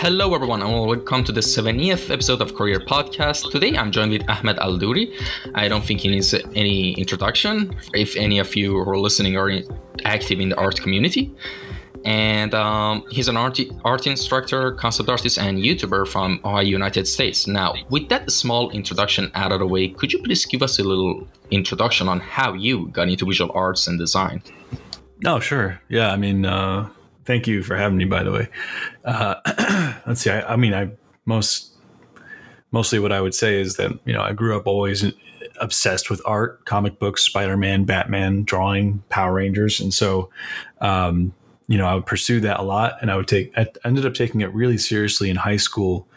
Hello, everyone, and welcome to the 70th episode of Career Podcast. Today, I'm joined with Ahmed Aldoori. I don't think he needs any introduction if any of you who are listening are active in the art community. And um, he's an art, art instructor, concept artist, and YouTuber from Ohio, United States. Now, with that small introduction out of the way, could you please give us a little introduction on how you got into visual arts and design? Oh, sure. Yeah, I mean, uh, thank you for having me. By the way, uh, let's see. I, I, mean, I most mostly what I would say is that you know I grew up always obsessed with art, comic books, Spider Man, Batman, drawing, Power Rangers, and so. Um, you know, I would pursue that a lot, and I would take. I ended up taking it really seriously in high school,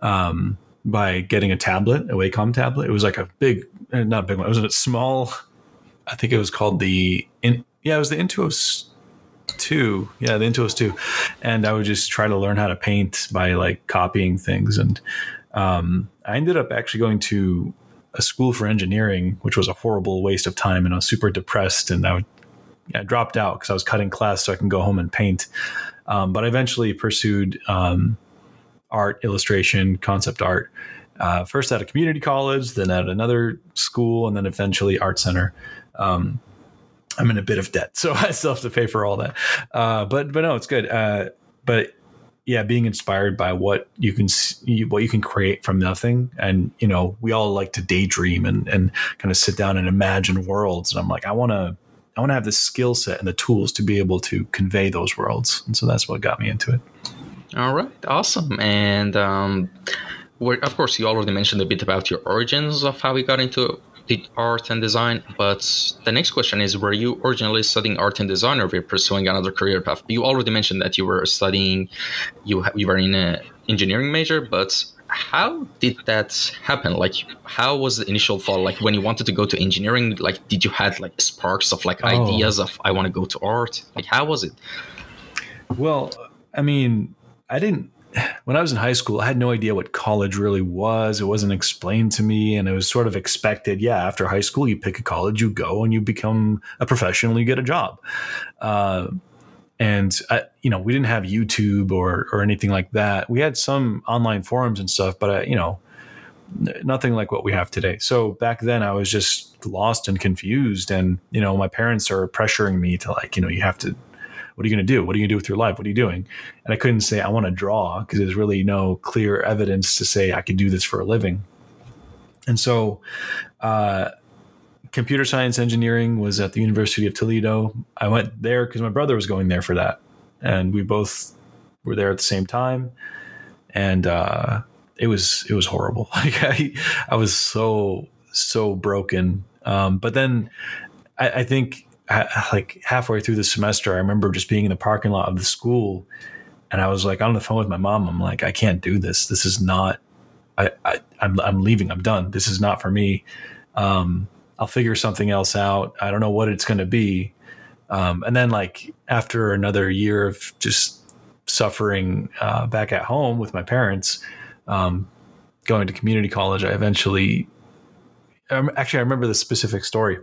um, by getting a tablet, a Wacom tablet. It was like a big, eh, not a big one. It was a small. I think it was called the. In, yeah, it was the Intuos two. Yeah, the Intuos two, and I would just try to learn how to paint by like copying things. And um, I ended up actually going to a school for engineering, which was a horrible waste of time, and I was super depressed. And I would I dropped out because I was cutting class so I can go home and paint. Um, but I eventually pursued um, art, illustration, concept art. Uh, first at a community college, then at another school, and then eventually art center. Um, I'm in a bit of debt, so I still have to pay for all that. Uh, but but no, it's good. Uh, but yeah, being inspired by what you can see, what you can create from nothing, and you know, we all like to daydream and and kind of sit down and imagine worlds. And I'm like, I want to. I want to have the skill set and the tools to be able to convey those worlds, and so that's what got me into it. All right, awesome. And um, of course, you already mentioned a bit about your origins of how we got into art and design. But the next question is Were you originally studying art and design or were you pursuing another career path? You already mentioned that you were studying, you, you were in an engineering major, but how did that happen like how was the initial thought like when you wanted to go to engineering like did you had like sparks of like oh. ideas of i want to go to art like how was it well i mean i didn't when I was in high school, I had no idea what college really was. It wasn't explained to me, and it was sort of expected. Yeah, after high school, you pick a college, you go, and you become a professional, you get a job. Uh, and I, you know, we didn't have YouTube or or anything like that. We had some online forums and stuff, but I, you know, nothing like what we have today. So back then, I was just lost and confused, and you know, my parents are pressuring me to like, you know, you have to what are you going to do? What are you going to do with your life? What are you doing? And I couldn't say, I want to draw because there's really no clear evidence to say I could do this for a living. And so, uh, computer science engineering was at the University of Toledo. I went there because my brother was going there for that. And we both were there at the same time. And, uh, it was, it was horrible. Like I, I was so, so broken. Um, but then I, I think like halfway through the semester, I remember just being in the parking lot of the school, and I was like on the phone with my mom. I'm like, I can't do this. This is not. I, I I'm I'm leaving. I'm done. This is not for me. Um, I'll figure something else out. I don't know what it's going to be. Um, and then like after another year of just suffering uh, back at home with my parents, um, going to community college, I eventually. Um, actually, I remember the specific story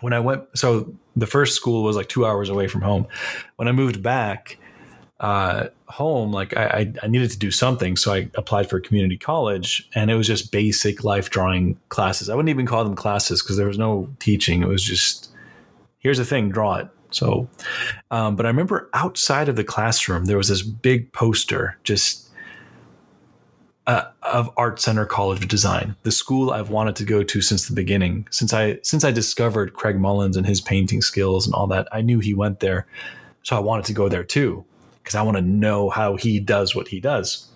when I went, so the first school was like two hours away from home. When I moved back uh, home, like I, I, needed to do something, so I applied for community college, and it was just basic life drawing classes. I wouldn't even call them classes because there was no teaching. It was just here's the thing, draw it. So, um, but I remember outside of the classroom there was this big poster just uh, of Art Center College of Design, the school I've wanted to go to since the beginning. Since I since I discovered Craig Mullins and his painting skills and all that, I knew he went there, so I wanted to go there too because I want to know how he does what he does.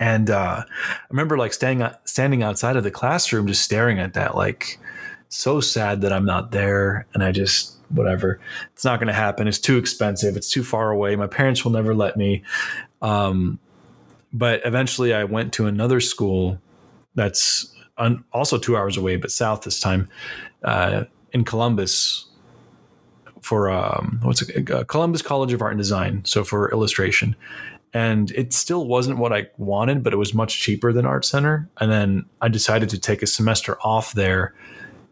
And uh, I remember like standing standing outside of the classroom, just staring at that, like so sad that I'm not there, and I just whatever. It's not going to happen. It's too expensive. It's too far away. My parents will never let me. Um, but eventually I went to another school that's un- also two hours away, but south this time, uh, in Columbus for um, what's it, uh, Columbus College of Art and Design. So for illustration, and it still wasn't what I wanted, but it was much cheaper than Art Center. And then I decided to take a semester off there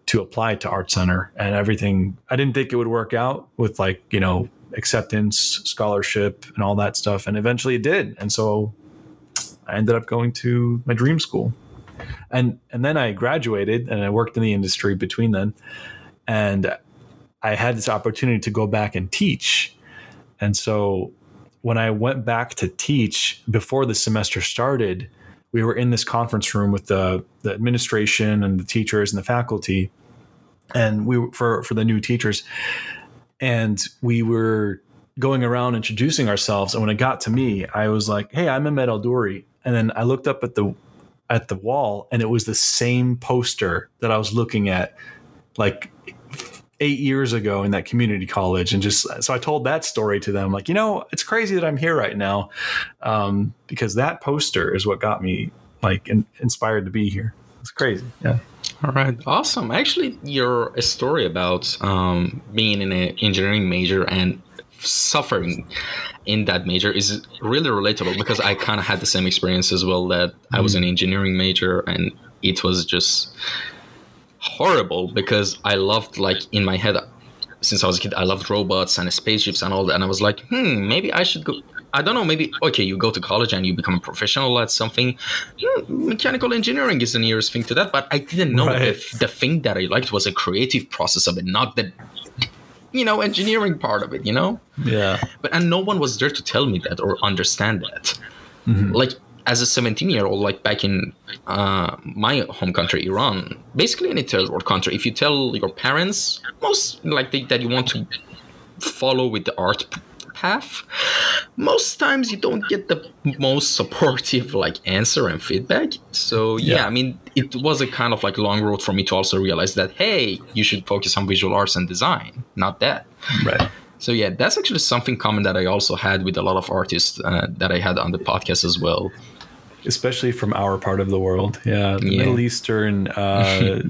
to apply to Art Center and everything. I didn't think it would work out with like you know acceptance, scholarship, and all that stuff. And eventually it did. And so I ended up going to my dream school. And and then I graduated and I worked in the industry between then. And I had this opportunity to go back and teach. And so when I went back to teach before the semester started, we were in this conference room with the, the administration and the teachers and the faculty and we for for the new teachers and we were going around introducing ourselves and when it got to me i was like hey i'm Ahmed Aldoori and then i looked up at the at the wall and it was the same poster that i was looking at like eight years ago in that community college and just so i told that story to them like you know it's crazy that i'm here right now um, because that poster is what got me like in, inspired to be here. It's crazy. Yeah. All right, awesome. Actually, your story about um, being in an engineering major and suffering in that major is really relatable because I kind of had the same experience as well. That mm-hmm. I was an mm. engineering major and it was just horrible because I loved like in my head since I was a kid I loved robots and spaceships and all that and I was like hmm maybe I should go I don't know, maybe, okay, you go to college and you become a professional at something. mechanical engineering is the nearest thing to that, but I didn't know right. if the thing that I liked was a creative process of it, not the, you know, engineering part of it, you know? Yeah. But, and no one was there to tell me that or understand that. Mm-hmm. Like, as a 17 year old, like back in uh, my home country, Iran, basically any third world country, if you tell your parents, most likely that you want to follow with the art path, most times you don't get the most supportive like answer and feedback. So yeah, yeah, I mean, it was a kind of like long road for me to also realize that hey, you should focus on visual arts and design, not that. Right. So yeah, that's actually something common that I also had with a lot of artists uh, that I had on the podcast as well. Especially from our part of the world, yeah, the yeah. Middle Eastern, uh,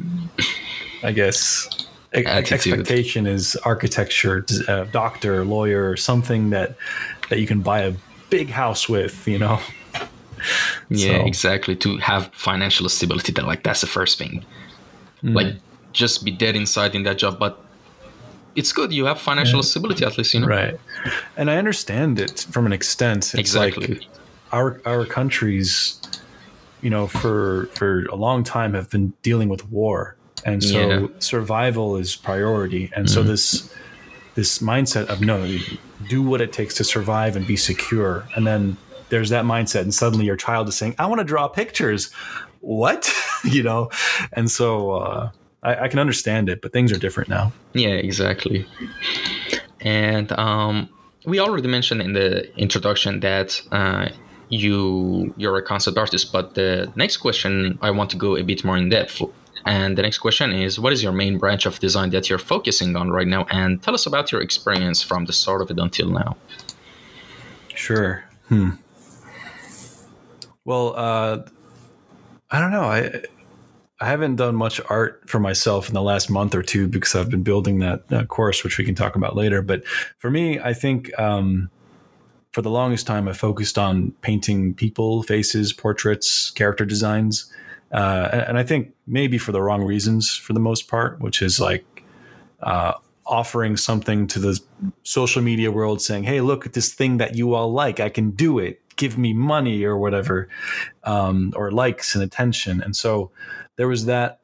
I guess Attitude. expectation is architecture, uh, doctor, lawyer, something that that you can buy a big house with, you know. Yeah, so. exactly. To have financial stability, that like that's the first thing. Mm. Like just be dead inside in that job, but it's good. You have financial yeah. stability at least, you know. Right. And I understand it from an extent. It's exactly. Like our our countries, you know, for for a long time have been dealing with war and so yeah. survival is priority. And mm-hmm. so this this mindset of no do what it takes to survive and be secure. And then there's that mindset. And suddenly your child is saying i want to draw pictures. What? You know? And so uh, I, I, can understand it but things are different now. Yeah exactly. And um, we already mentioned in the introduction that uh, you you're a concept artist but the next question i want to go a bit more in depth and the next question is What is your main branch of design that you're focusing on right now? And tell us about your experience from the start of it until now. Sure. Hmm. Well, uh, I don't know. I I haven't done much art for myself in the last month or two because I've been building that uh, course, which we can talk about later. But for me, I think um, for the longest time, I focused on painting people, faces, portraits, character designs. Uh, and, I think maybe for the wrong reasons for the most part, which is like uh, offering something to the social media world saying, hey, look at this thing that you all like. I can do it. Give me money or whatever, um, or likes and attention. And so there was that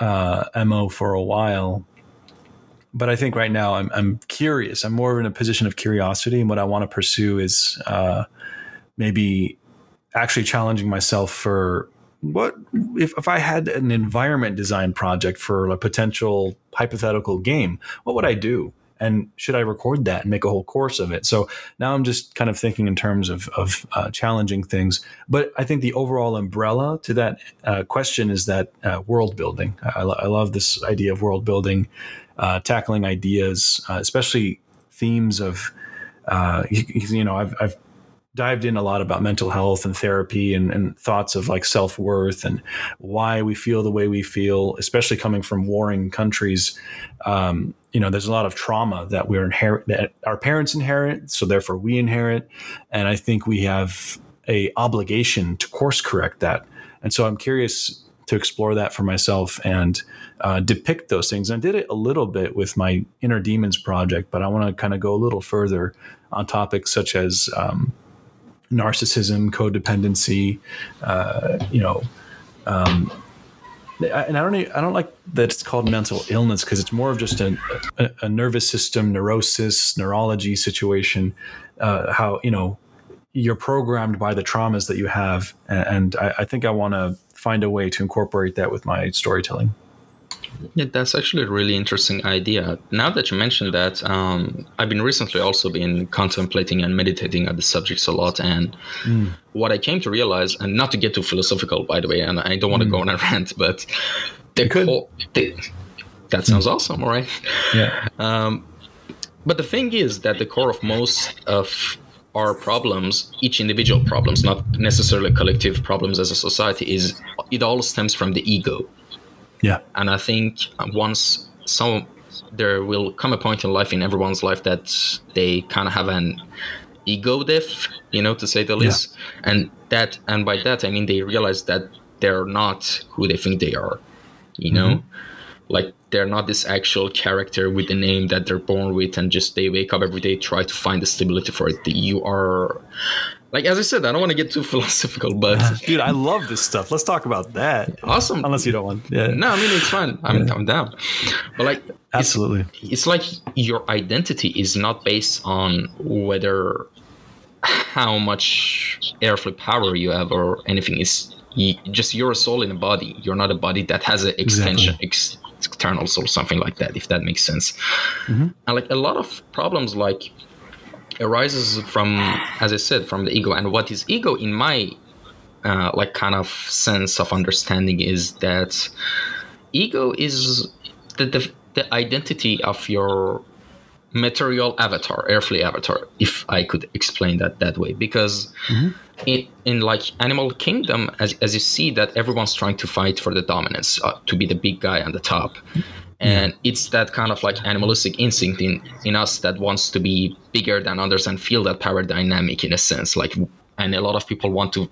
uh, MO for a while. But I think right now I'm, I'm curious. I'm more in a position of curiosity. And what I want to pursue is uh, maybe actually challenging myself for what if, if I had an environment design project for a potential hypothetical game, what would I do? And should I record that and make a whole course of it? So now I'm just kind of thinking in terms of, of uh, challenging things. But I think the overall umbrella to that uh, question is that uh, world building. I, I, love this idea of world building, uh, tackling ideas, uh, especially themes of, uh, you, you know, I've, I've dived in a lot about mental health and therapy and, and thoughts of like self worth and why we feel the way we feel, especially coming from warring countries. Um, you know, there's a lot of trauma that we're inherit that our parents inherit, so therefore we inherit, and I think we have a obligation to course correct that. And so I'm curious to explore that for myself and uh, depict those things. I did it a little bit with my Inner Demons project, but I want to kind of go a little further on topics such as um, narcissism, codependency, uh, you know. Um, and I don't, I don't like that it's called mental illness because it's more of just a, a, a, nervous system neurosis, neurology situation. Uh, how you know you're programmed by the traumas that you have, and I, I think I want to find a way to incorporate that with my storytelling. Yeah, that's actually a really interesting idea. Now that you mentioned that, um, I've been recently also been contemplating and meditating on the subjects a lot. And mm. what I came to realize, and not to get too philosophical, by the way, and I don't want to mm. go on a rant, but the core, the, that sounds mm. awesome, all right? Yeah. Um, but the thing is that the core of most of our problems, each individual problems, not necessarily collective problems as a society, is it all stems from the ego. Yeah. And I think once some there will come a point in life in everyone's life that they kind of have an ego death, you know, to say the least. Yeah. And that and by that I mean they realize that they're not who they think they are. You know? Mm-hmm. Like they're not this actual character with the name that they're born with and just they wake up every day try to find the stability for it you are like as i said i don't want to get too philosophical but dude i love this stuff. Let's talk about that. Awesome. Unless you don't want yeah. No i mean it's fine. I'm, yeah. I'm down. But like absolutely. it's, it's like your identity is not based on whether how much airflow power you have or anything. Is just you're a soul in a body. You're not a body that has an extension exactly. ex- externals or something like that if that makes sense. Mm-hmm. and like a lot of problems like arises from as i said from the ego. And what is ego in my uh, like kind of sense of understanding is that ego is the, the, the identity of your material avatar earthly avatar if i could explain that that way. Because mm-hmm. in, in like animal kingdom as, as you see that everyone's trying to fight for the dominance uh, to be the big guy on the top and it's that kind of like animalistic instinct in, in us that wants to be bigger than others and feel that power dynamic in a sense like and a lot of people want to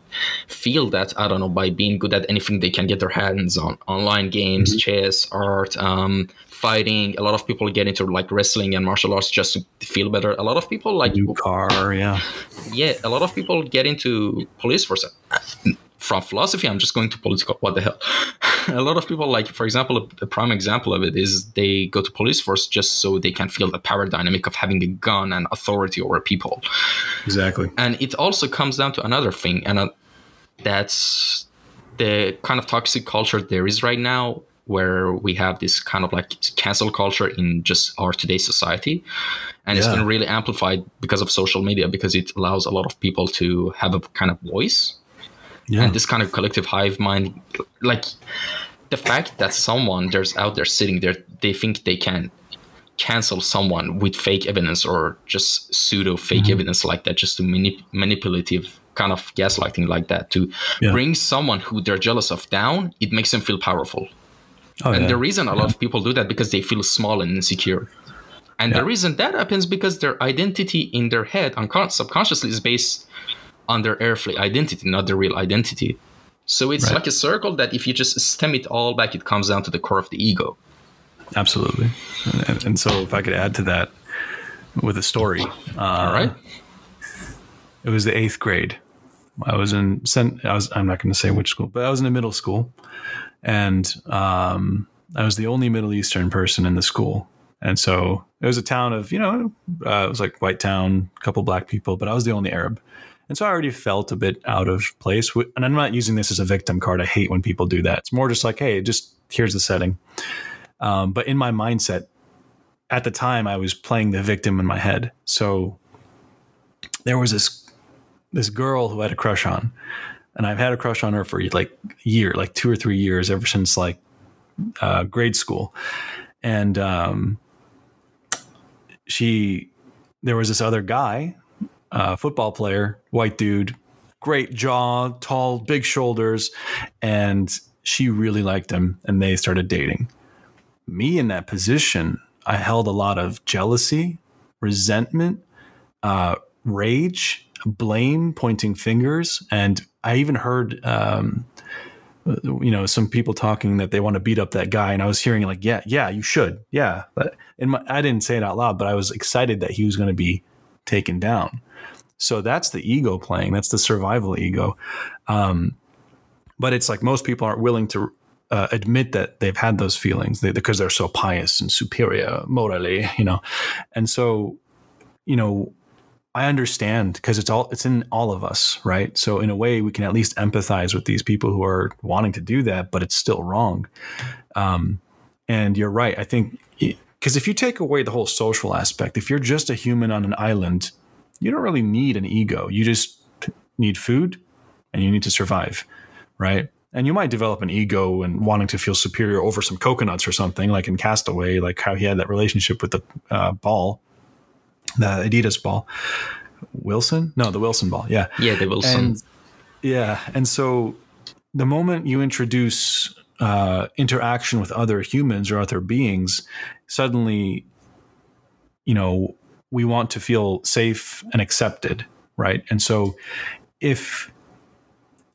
feel that i don't know by being good at anything they can get their hands on online games mm-hmm. chess art um, fighting. A lot of people get into like wrestling and martial arts just to feel better. A lot of people like new car, yeah, yeah. A lot of people get into police force. From philosophy, I'm just going to political. What the hell? a lot of people, like for example, a, a, prime example of it is they go to police force just so they can feel the power dynamic of having a gun and authority over people. Exactly. And it also comes down to another thing, and uh, that's the kind of toxic culture there is right now where we have this kind of like cancel culture in just our today's society and yeah. it's been really amplified because of social media because it allows a lot of people to have a kind of voice yeah. and this kind of collective hive mind like the fact that someone there's out there sitting there they think they can cancel someone with fake evidence or just pseudo fake mm-hmm. evidence like that just to manip- manipulative kind of gaslighting like that to yeah. bring someone who they're jealous of down it makes them feel powerful Oh, and yeah. the reason a lot of people do that because they feel small and insecure. And the reason that happens because their identity in their head, uncon- subconsciously, is based their earthly identity, not their real identity. So it's right. like a circle that if you just stem it all back, it comes down to the core of the ego. Absolutely. And, and so if I could add to that with a story. Uh, all right. It was the eighth grade. I was in, I was, I'm not going to say which school, but I was in a middle school and um, I was the only Middle Eastern person in the school. And so it was a town of, you know, uh, it was like white town, a couple black people, but I was the only Arab. And so I already felt a bit out of place. And I'm not using this as a victim card. I hate when people do that. It's more just like, hey, just here's the setting. Um, but in my mindset, at the time, I was playing the victim in my head. So there was this this girl who I had a crush on, and I've had a crush on her for like a year, like two or three years, ever since like uh, grade school. And um, she, there was this other guy, uh, football player, white dude, great jaw, tall, big shoulders, and she really liked him, and they started dating. Me in that position, I held a lot of jealousy, resentment, uh, rage, blame, pointing fingers, and I even heard um, you know some people talking that they want to beat up that guy and i was hearing like yeah yeah you should yeah but and i didn't say it out loud but i was excited that he was going to be taken down so that's the ego playing that's the survival ego um, but it's like most people aren't willing to uh, admit that they've had those feelings because they're so pious and superior morally you know and so you know I understand because it's all it's in all of us, right? So in a way, we can at least empathize with these people who are wanting to do that, but it's still wrong. Um, and you're right. I think because if you take away the whole social aspect, if you're just a human on an island, you don't really need an ego. You just need food, and you need to survive, right? And you might develop an ego and wanting to feel superior over some coconuts or something, like in Castaway, like how he had that relationship with the uh, ball the Adidas ball. Wilson? No, the Wilson ball. Yeah. Yeah, the Wilson. And, yeah. And so the moment you introduce uh, interaction with other humans or other beings, suddenly, you know, we want to feel safe and accepted, right? And so if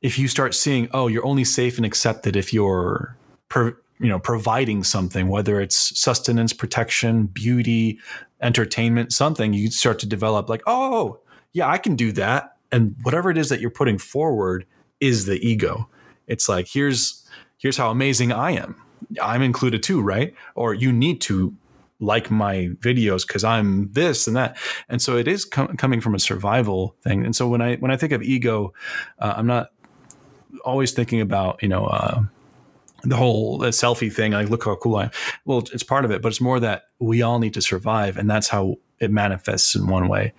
if you start seeing, oh, you're only safe and accepted if you're per, you know providing something whether it's sustenance protection beauty entertainment something you start to develop like oh yeah i can do that and whatever it is that you're putting forward is the ego it's like here's here's how amazing i am i'm included too right or you need to like my videos because i'm this and that and so it is com- coming from a survival thing and so when i when i think of ego uh, i'm not always thinking about you know uh, the whole uh, selfie thing, like look how cool I am. Well, it's part of it, but it's more that we all need to survive, and that's how it manifests in one way.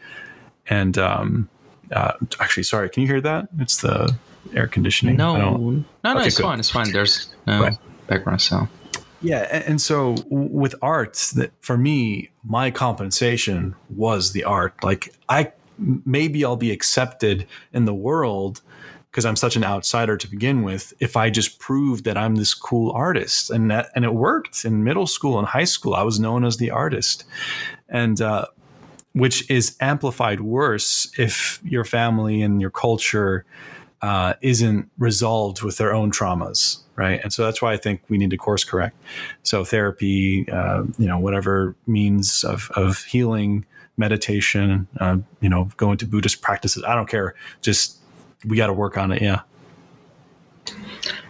And um, uh, actually, sorry, can you hear that? It's the air conditioning. No, no, no, okay, it's good. fine. It's fine. There's no right. background sound. Yeah, and, and so with art, that for me, my compensation was the art. Like I maybe I'll be accepted in the world because I'm such an outsider to begin with, if I just prove that I'm this cool artist, and that and it worked in middle school and high school, I was known as the artist, and uh, which is amplified worse if your family and your culture uh, isn't resolved with their own traumas, right? And so that's why I think we need to course correct. So therapy, uh, you know, whatever means of of healing, meditation, uh, you know, going to Buddhist practices, I don't care, just we got to work on it. Yeah.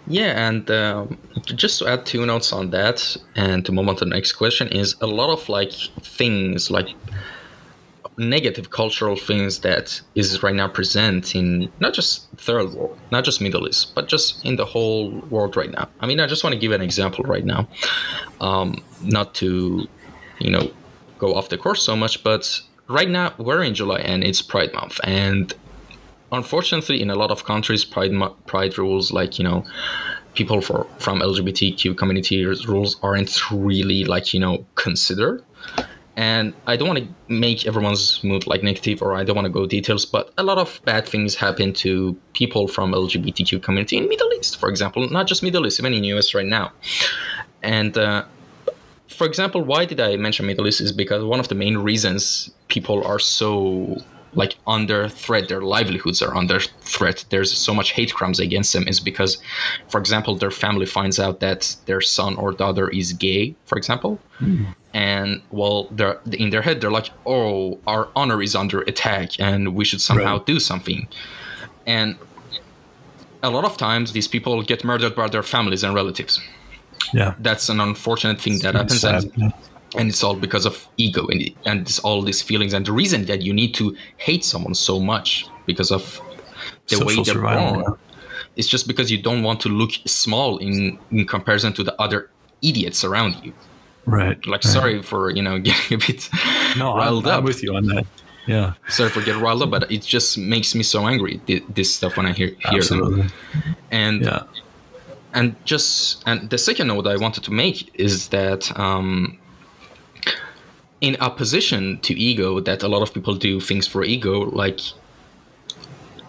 Yeah, and um, just to add two notes on that, and to move on to the next question, is a lot of like things like negative cultural things that is right now present in not just third world, not just Middle East, but just in the whole world right now. I mean, I just want to give an example right now, um, not to, you know, go off the course so much, but right now we're in July and it's Pride Month, and unfortunately, in a lot of countries, pride pride rules like you know people for from LGBTQ community rules aren't really like you know considered. And I don't want to make everyone's mood like negative, or I don't want to go details, but a lot of bad things happen to people from LGBTQ community in Middle East, for example, not just Middle East, even in US right now. And uh, for example, why did I mention Middle East? Is because one of the main reasons people are so like under threat their livelihoods are under threat. There's so much hate crimes against them is because for example their family finds out that their son or daughter is gay for example. Mm. and well they're in their head they're like oh our honor is under attack and we should somehow right. do something. And a lot of times these people get murdered by their families and relatives. Yeah. That's an unfortunate thing that happens and, and it's all because of ego and, and all these feelings and the reason that you need to hate someone so much because of the Social way they're born. yeah. it's just because you don't want to look small in in comparison to the other idiots around you. Right like right. sorry for you know getting a bit no riled I'm, up. I'm with you on that. Yeah. Sorry for getting riled up but it just makes me so angry this stuff when i hear hear Absolutely. them and yeah. and just and the second note I wanted to make is that um, in opposition to ego that a lot of people do things for ego like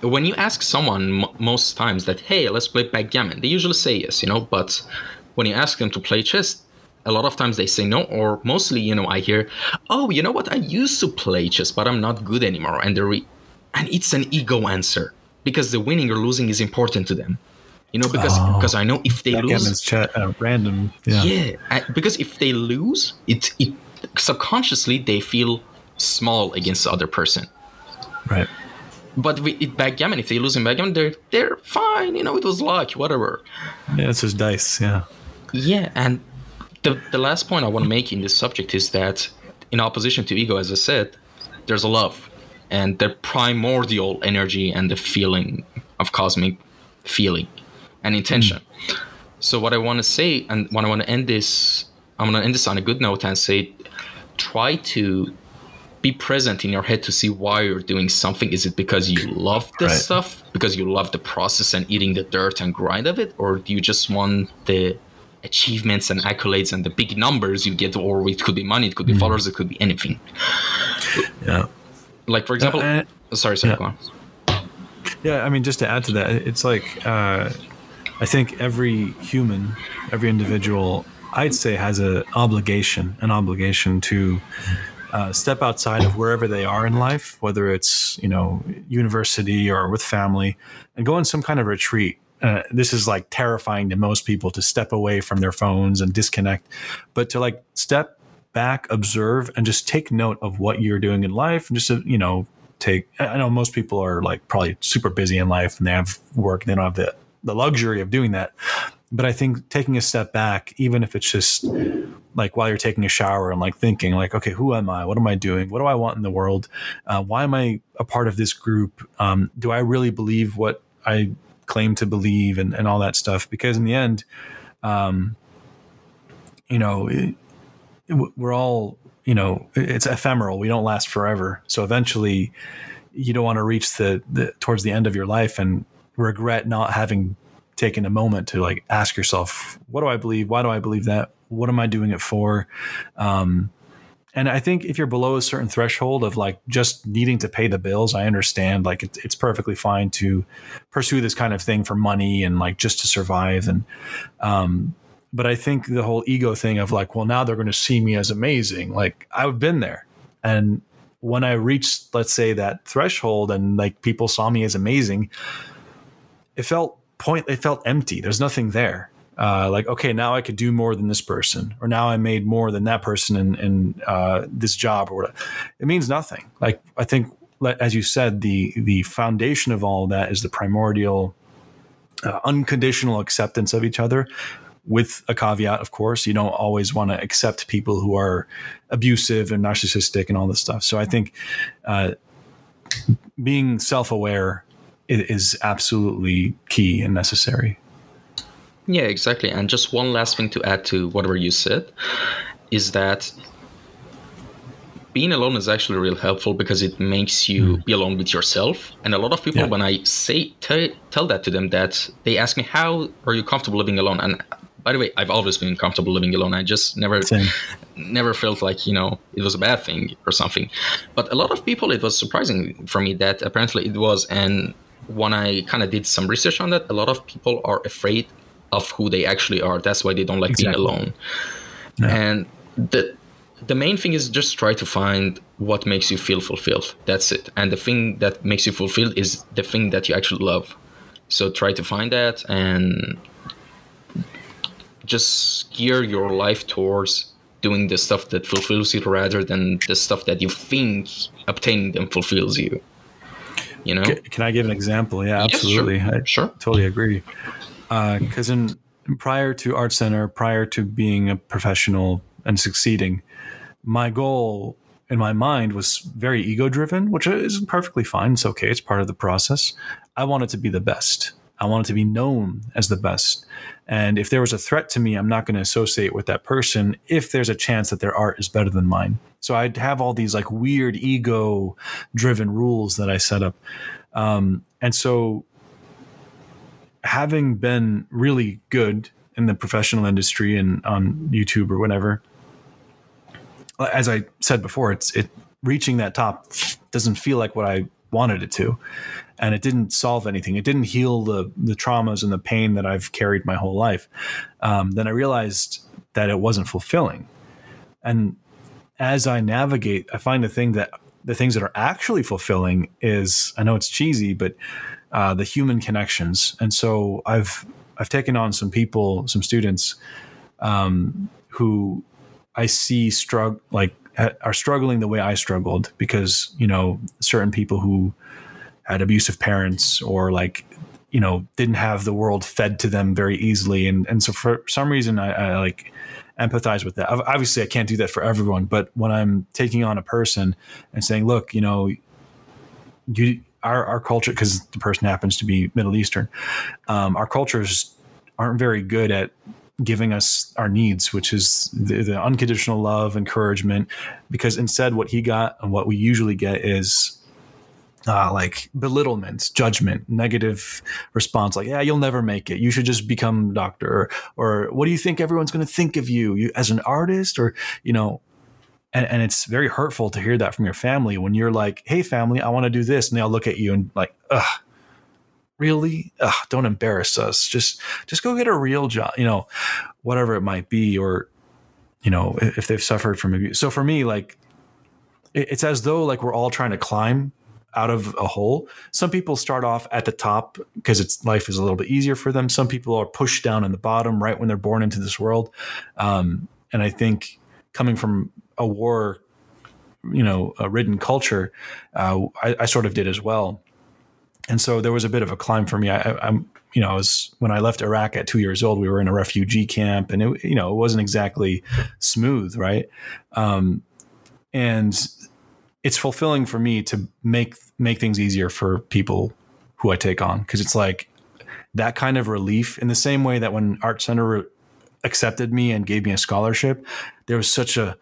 when you ask someone m- most times that hey let's play backgammon they usually say yes you know but when you ask them to play chess a lot of times they say no or mostly you know i hear oh you know what i used to play chess but i'm not good anymore and they re- and it's an ego answer because the winning or losing is important to them You know, because Oh. because I know if they lose, chat, uh, random. Yeah. yeah, I- because if they lose, it it subconsciously they feel small against the other person. Right. But with it backgammon, if they lose in backgammon, they're they're fine. You know, it was luck, whatever. Yeah, it's just dice. Yeah. Yeah, and the the last point I want to make in this subject is that, in opposition to ego, as I said, there's a love, and the primordial energy and the feeling of cosmic feeling and intention. Hmm. So what I want to say, and what I want to end this, I'm going to end this on a good note and say, try to be present in your head to see why you're doing something. Is it because you love this Right. stuff, because you love the process and eating the dirt and grind of it, or do you just want the achievements and accolades and the big numbers you get, or it could be money, it could be Mm-hmm. followers, it could be anything. Yeah. Like for example, Uh, sorry, sorry, yeah. go on. Yeah, I mean, just to add to that, it's like uh, I think every human, every individual, I'd say, has a obligation, an obligation to uh, step outside of wherever they are in life, whether it's you know university or with family, and go on some kind of retreat. Uh, this is like terrifying to most people to step away from their phones and disconnect, but to like step back, observe, and just take note of what you're doing in life, and just you know take i know most people are like probably super busy in life and they have work and they don't have the, the luxury of doing that but i think taking a step back even if it's just like while you're taking a shower and like thinking like okay who am i? What am i doing? What do i want in the world? Uh, why am i a part of this group? Um, do i really believe what i claim to believe? And, and all that stuff. Because in the end um, you know it, it- we're all you know it's ephemeral. We don't last forever. So eventually you don't want to reach the, the towards the end of your life and regret not having taken a moment to like ask yourself what do i believe why do i believe that what am i doing it for um, and i think if you're below a certain threshold of like just needing to pay the bills i understand like it's, it's perfectly fine to pursue this kind of thing for money and like just to survive and um, but I think the whole ego thing of like, well, now they're going to see me as amazing. Like I've been there. And when I reached, let's say, that threshold and like people saw me as amazing, it felt point, it felt empty. There's nothing there. Uh, like, okay, now I could do more than this person, or now I made more than that person in, in uh, this job or whatever. It means nothing. Like, I think, as you said, the, the foundation of all that is the primordial, uh, unconditional acceptance of each other with a caveat, of course. You don't always want to accept people who are abusive and narcissistic and all this stuff. So I think uh, being self aware is absolutely key and necessary. Yeah, exactly. And just one last thing to add to whatever you said is that being alone is actually real helpful because it makes you hmm. be alone with yourself. And a lot of people, Yeah. when I say t- tell that to them, that they ask me, "How are you comfortable living alone?" And by the way, I've always been comfortable living alone. I just never Same. never felt like you know it was a bad thing or something but a lot of people it was surprising for me that apparently it was and when i kind of did some research on that a lot of people are afraid of who they actually are that's why they don't like Exactly. being alone Yeah. and the the main thing is just try to find what makes you feel fulfilled that's it and the thing that makes you fulfilled is the thing that you actually love so try to find that and just gear your life towards doing the stuff that fulfills you rather than the stuff that you think obtaining them fulfills you. You know? Can I give an example? Yeah, Yes, absolutely. sure. I Sure. totally agree. Uh, because in prior to Art Center, prior to being a professional and succeeding, my goal in my mind was very ego driven, which is perfectly fine. It's okay. It's part of the process. I wanted to be the best. I wanted to be known as the best. And if there was a threat to me, I'm not going to associate with that person if there's a chance that their art is better than mine. So I'd have all these like weird ego driven rules that I set up. Um, and so having been really good in the professional industry and on YouTube or whatever, as I said before, it's it reaching that top doesn't feel like what I wanted it to, and it didn't solve anything. It didn't heal the the traumas and the pain that I've carried my whole life. Um, then I realized that it wasn't fulfilling, and as I navigate, I find the thing that the things that are actually fulfilling is I know it's cheesy, but uh, the human connections. And so I've I've taken on some people, some students um, who I see struggle like are struggling the way I struggled because you know certain people who had abusive parents or like you know didn't have the world fed to them very easily. And and so for some reason I, I like empathize with that. Obviously I can't do that for everyone but when I'm taking on a person and saying look you know you our, our culture because the person happens to be Middle Eastern um, our cultures aren't very good at giving us our needs, which is the, the, unconditional love, encouragement. Because instead, what he got and what we usually get is uh, like belittlement, judgment, negative response. Like, yeah, you'll never make it. You should just become doctor. Or, or what do you think everyone's going to think of you? You as an artist, or you know. And, and it's very hurtful to hear that from your family when you're like, "Hey, family, I want to do this," and they'll look at you and like, "Ugh, really? Ugh, don't embarrass us. Just just go get a real job you know whatever it might be or you know if they've suffered from abuse so for me like it's as though like we're all trying to climb out of a hole. Some people start off at the top because it's life is a little bit easier for them. Some people are pushed down in the bottom right when they're born into this world. Um, and i think coming from a war you know a ridden culture uh, I, I sort of did as well and so there was a bit of a climb for me. I, am you know, I was when I left Iraq at two years old, we were in a refugee camp, and it, you know, it wasn't exactly smooth, right? Um, and it's fulfilling for me to make make things easier for people who I take on because it's like that kind of relief in the same way that when Art Center accepted me and gave me a scholarship, there was such a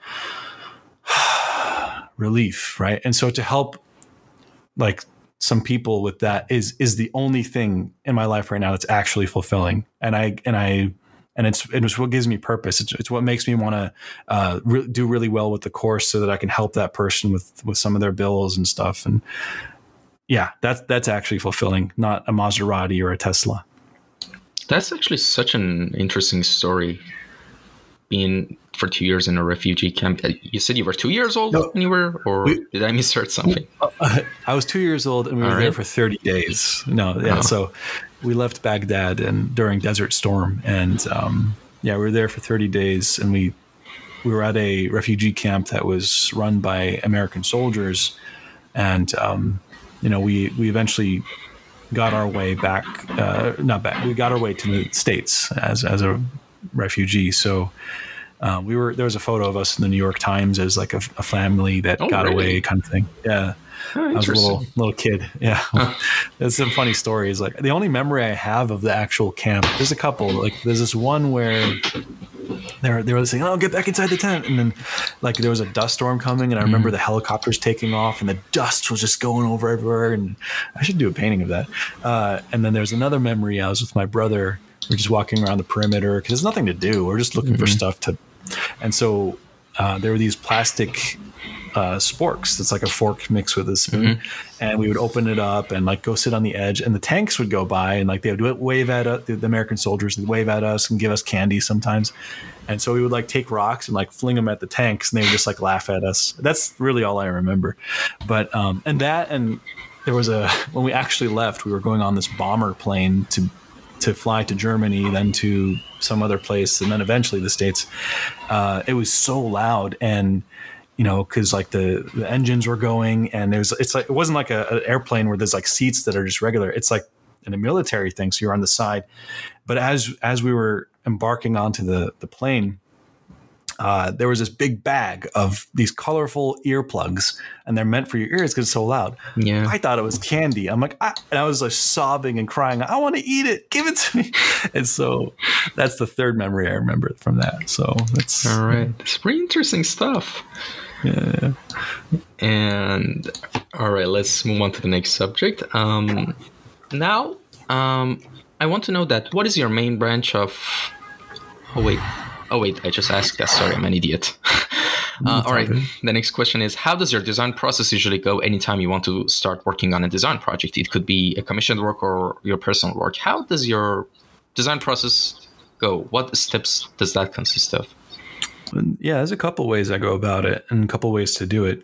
relief, right? And so to help like some people with that is is the only thing in my life right now that's actually fulfilling. And i and i and it's it's what gives me purpose. It's, it's what makes me want to uh, re- do really well with the course so that i can help that person with with some of their bills and stuff. And yeah that's that's actually fulfilling not a maserati or a tesla. That's actually such an interesting story. Being for two years in a refugee camp. Uh, you said you were two years old no, when you were, or we, did I misheard something? Uh, I was two years old and we All were right. there for 30 days. No, yeah. Oh. So we left Baghdad and during Desert Storm, and um, yeah, we were there for 30 days, and we we were at a refugee camp that was run by American soldiers, and um, you know we we eventually got our way back, uh, not back, we got our way to the states as as a refugee. So uh, we were there was a photo of us in the New York Times as like a, a family that oh, got really? away, kind of thing. Yeah. Oh, I was a little little kid. Yeah, there's some funny stories. Like the only memory I have of the actual camp, there's a couple. Like there's this one where they're they were saying, "Oh, get back inside the tent," and then like there was a dust storm coming, and I remember mm. the helicopters taking off, and the dust was just going over everywhere. And I should do a painting of that. Uh, and then there's another memory. I was with my brother we're just walking around the perimeter because there's nothing to do. We're just looking mm-hmm. for stuff to. And so uh, there were these plastic uh, sporks. That's like a fork mixed with a spoon, mm-hmm. and we would open it up and like go sit on the edge, and the tanks would go by, and like they would wave at us. The American soldiers would wave at us and give us candy sometimes, and so we would like take rocks and like fling them at the tanks, and they would just like laugh at us. That's really all I remember. But um, and that and there was a when we actually left, we were going on this bomber plane to to fly to Germany, then to some other place, and then eventually the states. Uh, it was so loud, and you know, because like the, the engines were going, and it was it's like it wasn't like a, an airplane where there's like seats that are just regular. It's like in a military thing, so you're on the side. But as as we were embarking onto the the plane, uh, there was this big bag of these colorful earplugs, and they're meant for your ears because it's so loud. Yeah, I thought it was candy. I'm like, I, and I was like sobbing and crying. I want to eat it. Give it to me. And so that's the third memory I remember from that. So that's all right. It's pretty interesting stuff. Yeah. And all right, let's move on to the next subject. Um, now, um, I want to know that what is your main branch of? Oh wait. Oh wait, I just asked that. Sorry, I'm an idiot. Uh, all right. The next question is: How does your design process usually go? Anytime you want to start working on a design project, it could be a commissioned work or your personal work. How does your design process go? What steps does that consist of? Yeah, there's a couple ways I go about it, and a couple ways to do it.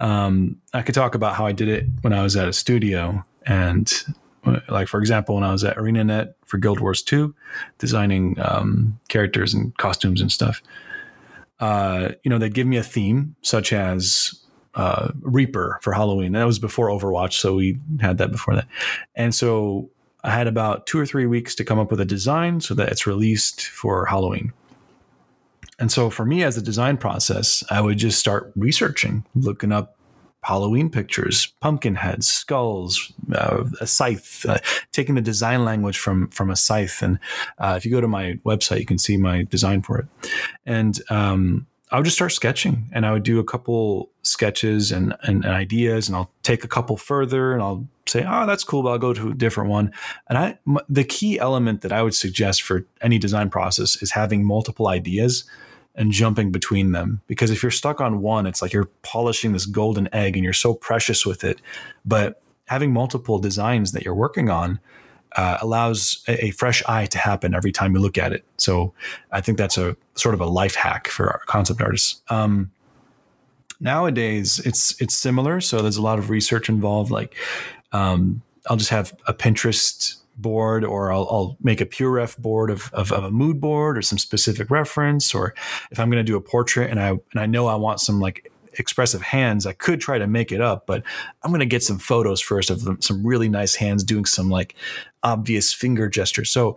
Um, I could talk about how I did it when I was at a studio, and like for example, when I was at ArenaNet for Guild Wars 2, designing um, characters and costumes and stuff, uh, you know, they'd give me a theme such as uh, Reaper for Halloween. That was before Overwatch, so we had that before that. And so I had about two or three weeks to come up with a design so that it's released for Halloween. And so for me as a design process, I would just start researching, looking up Halloween pictures, pumpkin heads, skulls, uh, a scythe, uh, taking the design language from from a scythe. And uh, if you go to my website, you can see my design for it. And um, I would just start sketching, and I would do a couple sketches and, and, and ideas, and I'll take a couple further, and I'll say, "Oh, that's cool," but I'll go to a different one. And I, m- the key element that I would suggest for any design process is having multiple ideas and jumping between them. Because if you're stuck on one, it's like you're polishing this golden egg and you're so precious with it. But having multiple designs that you're working on uh, allows a, a, fresh eye to happen every time you look at it. So I think that's a sort of a life hack for concept artists. Um, nowadays, it's it's similar. So there's a lot of research involved. Like um, I'll just have a Pinterest board or I'll, I'll, make a PureRef board of, of, of, a mood board or some specific reference or if i'm going to do a portrait and i and i know i want some like expressive hands i could try to make it up but i'm going to get some photos first of them, some really nice hands doing some like obvious finger gestures. So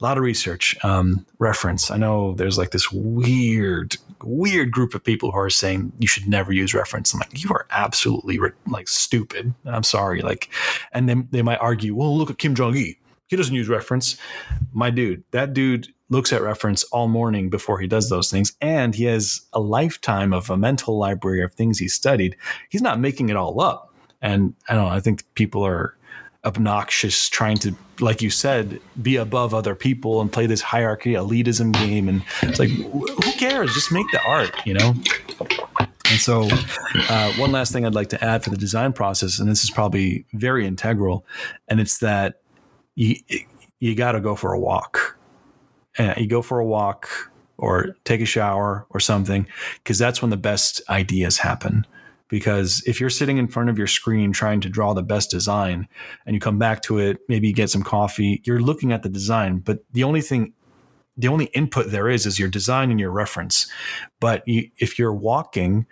a lot of research um, reference. I know there's like this weird weird group of people who are saying you should never use reference i'm like you are absolutely like stupid i'm sorry like and then they might argue well look at Kim Jung Gi he doesn't use reference. My dude, that dude looks at reference all morning before he does those things. And he has a lifetime of a mental library of things he studied. He's not making it all up. And I don't know, I think people are obnoxious trying to, like you said, be above other people and play this hierarchy elitism game. And it's like, who cares? Just make the art, you know? And so, uh, one last thing I'd like to add for the design process, and this is probably very integral, and it's that you you got to go for a walk. And you go for a walk or take a shower or something because that's when the best ideas happen. Because if you're sitting in front of your screen trying to draw the best design and you come back to it, maybe you get some coffee, you're looking at the design, but the only thing the only input there is is your design and your reference. But you, if you're walking,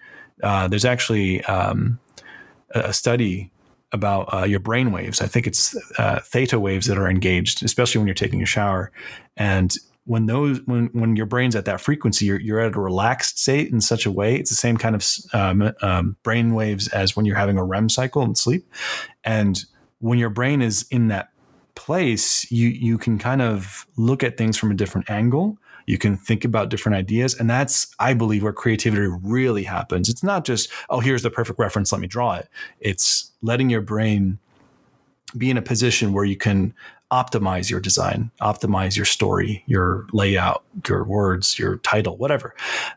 uh, there's actually um, a study about uh, your brain waves. I think it's uh, theta waves that are engaged, especially when you're taking a shower. And when those when when your brain's at that frequency, you're you're at a relaxed state in such a way. It's the same kind of um, um, brain waves as when you're having a REM cycle and sleep. And when your brain is in that place, you you can kind of look at things from a different angle you can think about different ideas. And that's, I believe, where creativity really happens. It's not just, oh, here's the perfect reference, let me draw it. It's letting your brain be in a position where you can optimize your design, optimize your story, your layout, your words, your title, whatever.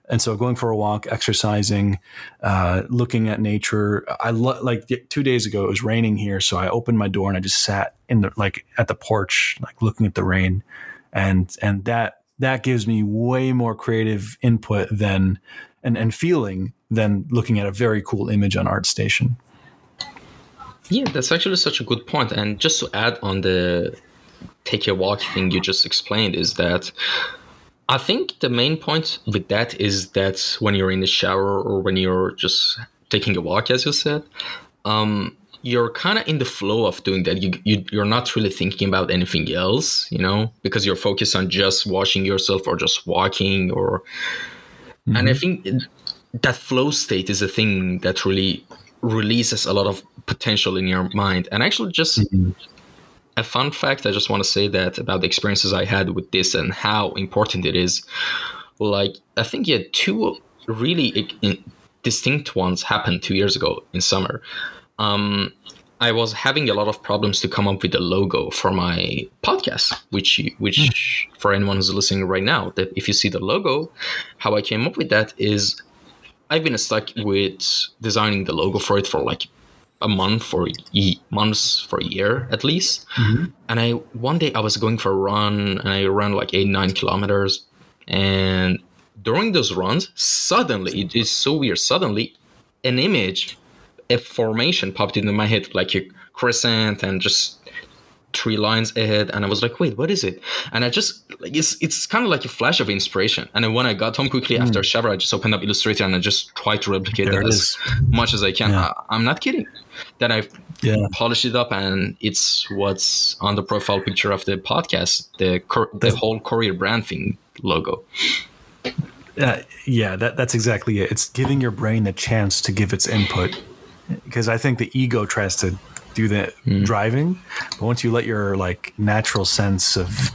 And so going for a walk, exercising, uh, looking at nature. I lo- like two days ago, it was raining here. So I opened my door and I just sat in the, like at the porch, like looking at the rain. And, and that that gives me way more creative input than and, and feeling than looking at a very cool image on ArtStation. Yeah, that's actually such a good point. And just to add on the take a walk thing you just explained is that I think the main point with that is that when you're in the shower or when you're just taking a walk, as you said, um, you're kind of in the flow of doing that. You, you you're not really thinking about anything else, you know, because you're focused on just washing yourself or just walking or. Mm-hmm. And I think that flow state is a thing that really releases a lot of potential in your mind. And actually, just mm-hmm. a fun fact, I just want to say that about the experiences I had with this and how important it is. Like, I think yeah, two really distinct ones happened two years ago in summer um, I was having a lot of problems to come up with a logo for my podcast, which which mm. for anyone who's listening right now, that if you see the logo, how I came up with that is I've been stuck with designing the logo for it for like a month or e- months for a year at least. Mm-hmm. And I one day I was going for a run and I ran like eight nine kilometers, and during those runs, suddenly it is so weird. Suddenly, an image a formation popped into my head like a crescent and just three lines ahead, and I was like, wait, what is it? And I just like it's it's kind of like a flash of inspiration. And then when I got home quickly mm. after shower, I just opened up Illustrator and I just tried to replicate there that as much as I can. Yeah. I, am not kidding. Then I yeah. polished it up, and it's what's on the profile picture of the podcast, the cor- the whole Courier brand thing logo. Uh, yeah, that, that's exactly it. It's giving your brain the chance to give its input because I think the ego tries to do the mm. driving, but once you let your like natural sense of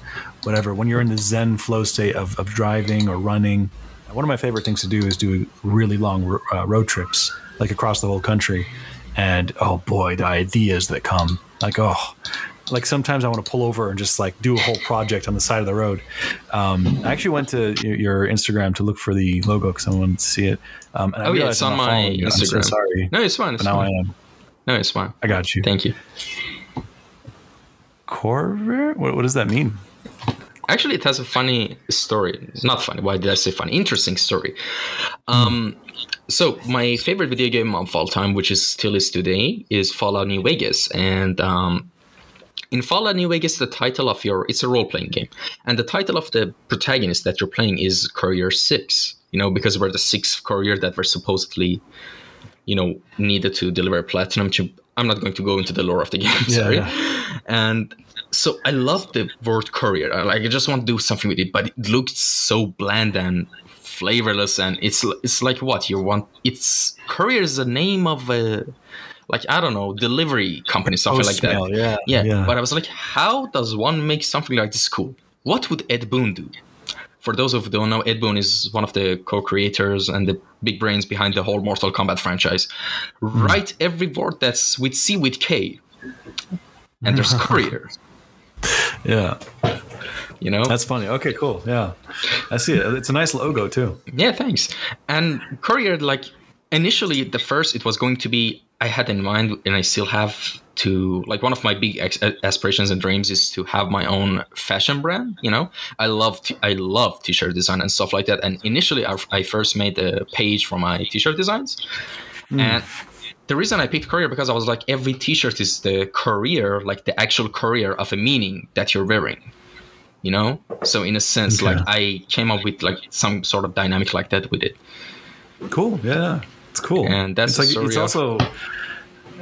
whatever, when you're in the Zen flow state of, of driving or running, one of my favorite things to do is do really long uh, road trips, like across the whole country. And oh boy, the ideas that come like, oh, like sometimes I want to pull over and just like do a whole project on the side of the road. Um, I actually went to your Instagram to look for the logo because I wanted to see it. Um, oh yeah, it's on my Instagram. So sorry. No, it's fine. It's now fine. I am. No, it's fine. I got you. Thank you. Corver? What, what does that mean? Actually, it has a funny story. Not funny. Why did I say funny? Interesting story. Um, so my favorite video game of all time, which is still is today, is Fallout New Vegas, and um, in Fallout New Vegas, the title of your it's a role playing game, and the title of the protagonist that you're playing is Courier Six. You know, because we're the sixth courier that were supposedly, you know, needed to deliver platinum. I'm not going to go into the lore of the game, sorry. Yeah. And so I love the word courier. Like I just want to do something with it, but it looks so bland and flavorless, and it's it's like what you want. It's courier is the name of a like I don't know, delivery company, something like that. Yeah, yeah, yeah. But I was like, how does one make something like this cool? What would Ed Boon do? For those of you who don't know, Ed Boon is one of the co-creators and the big brains behind the whole Mortal Kombat franchise. Mm. Write every word that's with C with K, and there's courier. Yeah. You know? That's funny. Okay, cool. Yeah. I see it. It's a nice logo too. Yeah, thanks. And Courier, like initially the first it was going to be I had in mind, and I still have to like one of my big ex- aspirations and dreams is to have my own fashion brand. You know, I love t- I love t-shirt design and stuff like that. And initially, I, I first made a page for my t-shirt designs, mm. and the reason I picked career because I was like every t-shirt is the career, like the actual career of a meaning that you're wearing. You know, so in a sense, okay. like I came up with like some sort of dynamic like that with it. Cool. Yeah. It's cool. And that's it's like it's also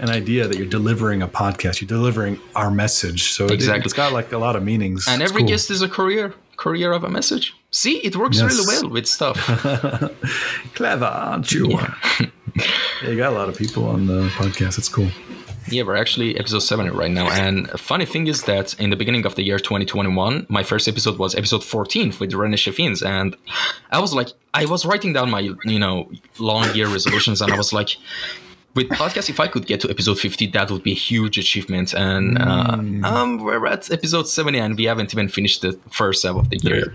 an idea that you're delivering a podcast. You're delivering our message. So exactly. it, has got like a lot of meanings. And every cool. guest is a courier, courier of a message. See, it works yes. really well with stuff. Clever, aren't you? Yeah. yeah, you got a lot of people on the podcast. It's cool. Yeah, we're actually episode 7 right now. And funny thing is that in the beginning of the year 2021, my first episode was episode 14 with René Chaffins. And I was like, I was writing down my, you know, long year resolutions. And I was like, with podcast, if I could get to episode 50, that would be a huge achievement. And uh, mm. um, we're at episode 70 and we haven't even finished the first half of the year. There,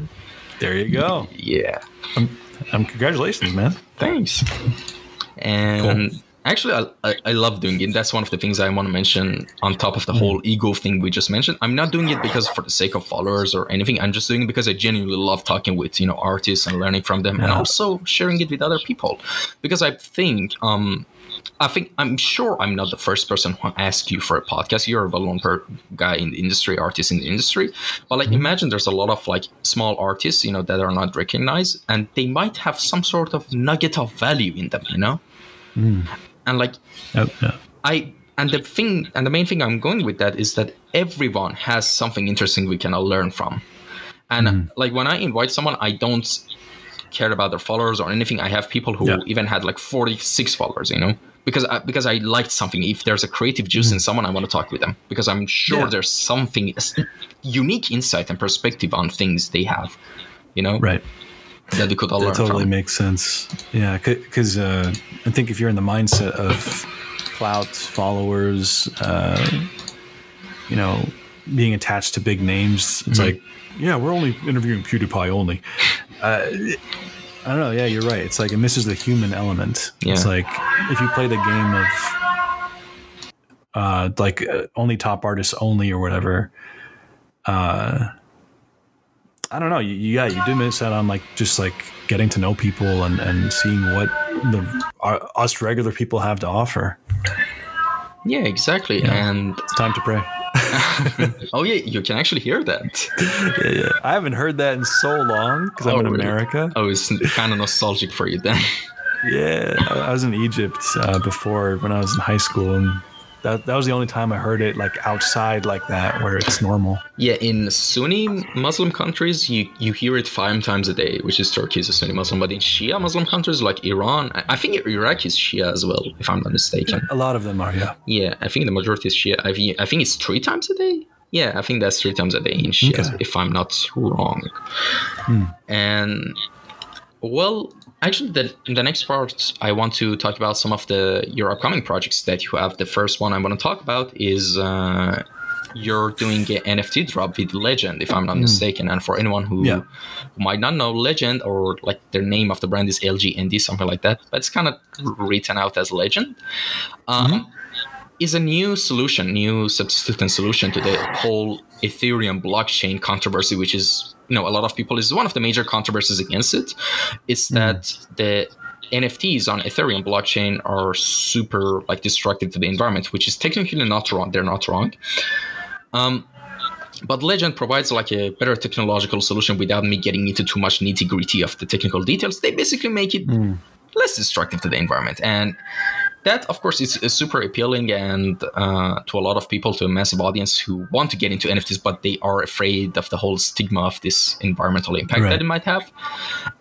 there you go. Yeah. Um, um, congratulations, man. Thanks. And cool. Actually, I, I, I, love doing it. That's one of the things I want to mention on top of the mm. whole ego thing we just mentioned. I'm not doing it because for the sake of followers or anything. I'm just doing it because I genuinely love talking with, you know, artists and learning from them yeah. and also sharing it with other people. Because I think, um, I think I'm sure I'm not the first person who asked you for a podcast. You're a well-known guy in the industry, artist in the industry. But like, mm-hmm. imagine there's a lot of like small artists, you know, that are not recognized, and they might have some sort of nugget of value in them, you know. Mm and like oh, i and the thing and the main thing i'm going with that is that everyone has something interesting we can all learn from and mm. like when i invite someone i don't care about their followers or anything i have people who yeah. even had like 46 followers you know because I, because I liked something. If there's a creative juice mm. in someone, I want to talk with them because I'm sure yeah. there's something unique insight and perspective on things they have. You know, right? that we could all that totally from. makes sense. Yeah, because uh, I think if you're in the mindset of clout, followers, uh, you know, being attached to big names, it's mm-hmm. like, yeah, we're only interviewing PewDiePie only. Uh, I don't know. Yeah, you're right. It's like it misses the human element. Yeah. It's like if you play the game of uh, like uh, only top artists only or whatever. Uh, I don't know. You, yeah, you do miss out on like just like getting to know people and, and seeing what the our, us regular people have to offer. Yeah, exactly. Yeah. And it's time to pray. Oh yeah, you can actually hear that. yeah, yeah. I haven't heard that in so long because I'm Oh, in really? America. Oh, it's kind of nostalgic for you then. Yeah, I I was in Egypt uh, before when I was in high school, and that that was the only time I heard it like outside like that, where it's normal. Yeah, in Sunni Muslim countries, you, you hear it five times a day, which is Turkey is a Sunni Muslim. But in Shia Muslim countries like Iran, I think Iraq is Shia as well, if I'm not mistaken. A lot of them are, yeah. Yeah, I think the majority is Shia. I think, I think it's three times a day. Yeah, I think that's three times a day in Shia, Okay. if I'm not wrong. Hmm. And well, actually, the in the next part, I want to talk about some of the your upcoming projects that you have. The first one I want to talk about is. Uh, you're doing an NFT drop with Legend, if I'm not mistaken. And for anyone who. Yeah. who might not know Legend or like their name of the brand is LGND, something like that, but it's kind of written out as Legend. Um, Is a new solution, new substitution solution to the whole Ethereum blockchain controversy, which is you know a lot of people is one of the major controversies against it. Is that the NFTs on Ethereum blockchain are super like destructive to the environment, which is technically not wrong. They're not wrong. Um, but Legend provides like a better technological solution without me getting into too much nitty gritty of the technical details. They basically make it less destructive to the environment, and that, of course, is, is super appealing and uh, to a lot of people, to a massive audience who want to get into NFTs, but they are afraid of the whole stigma of this environmental impact Right. that it might have.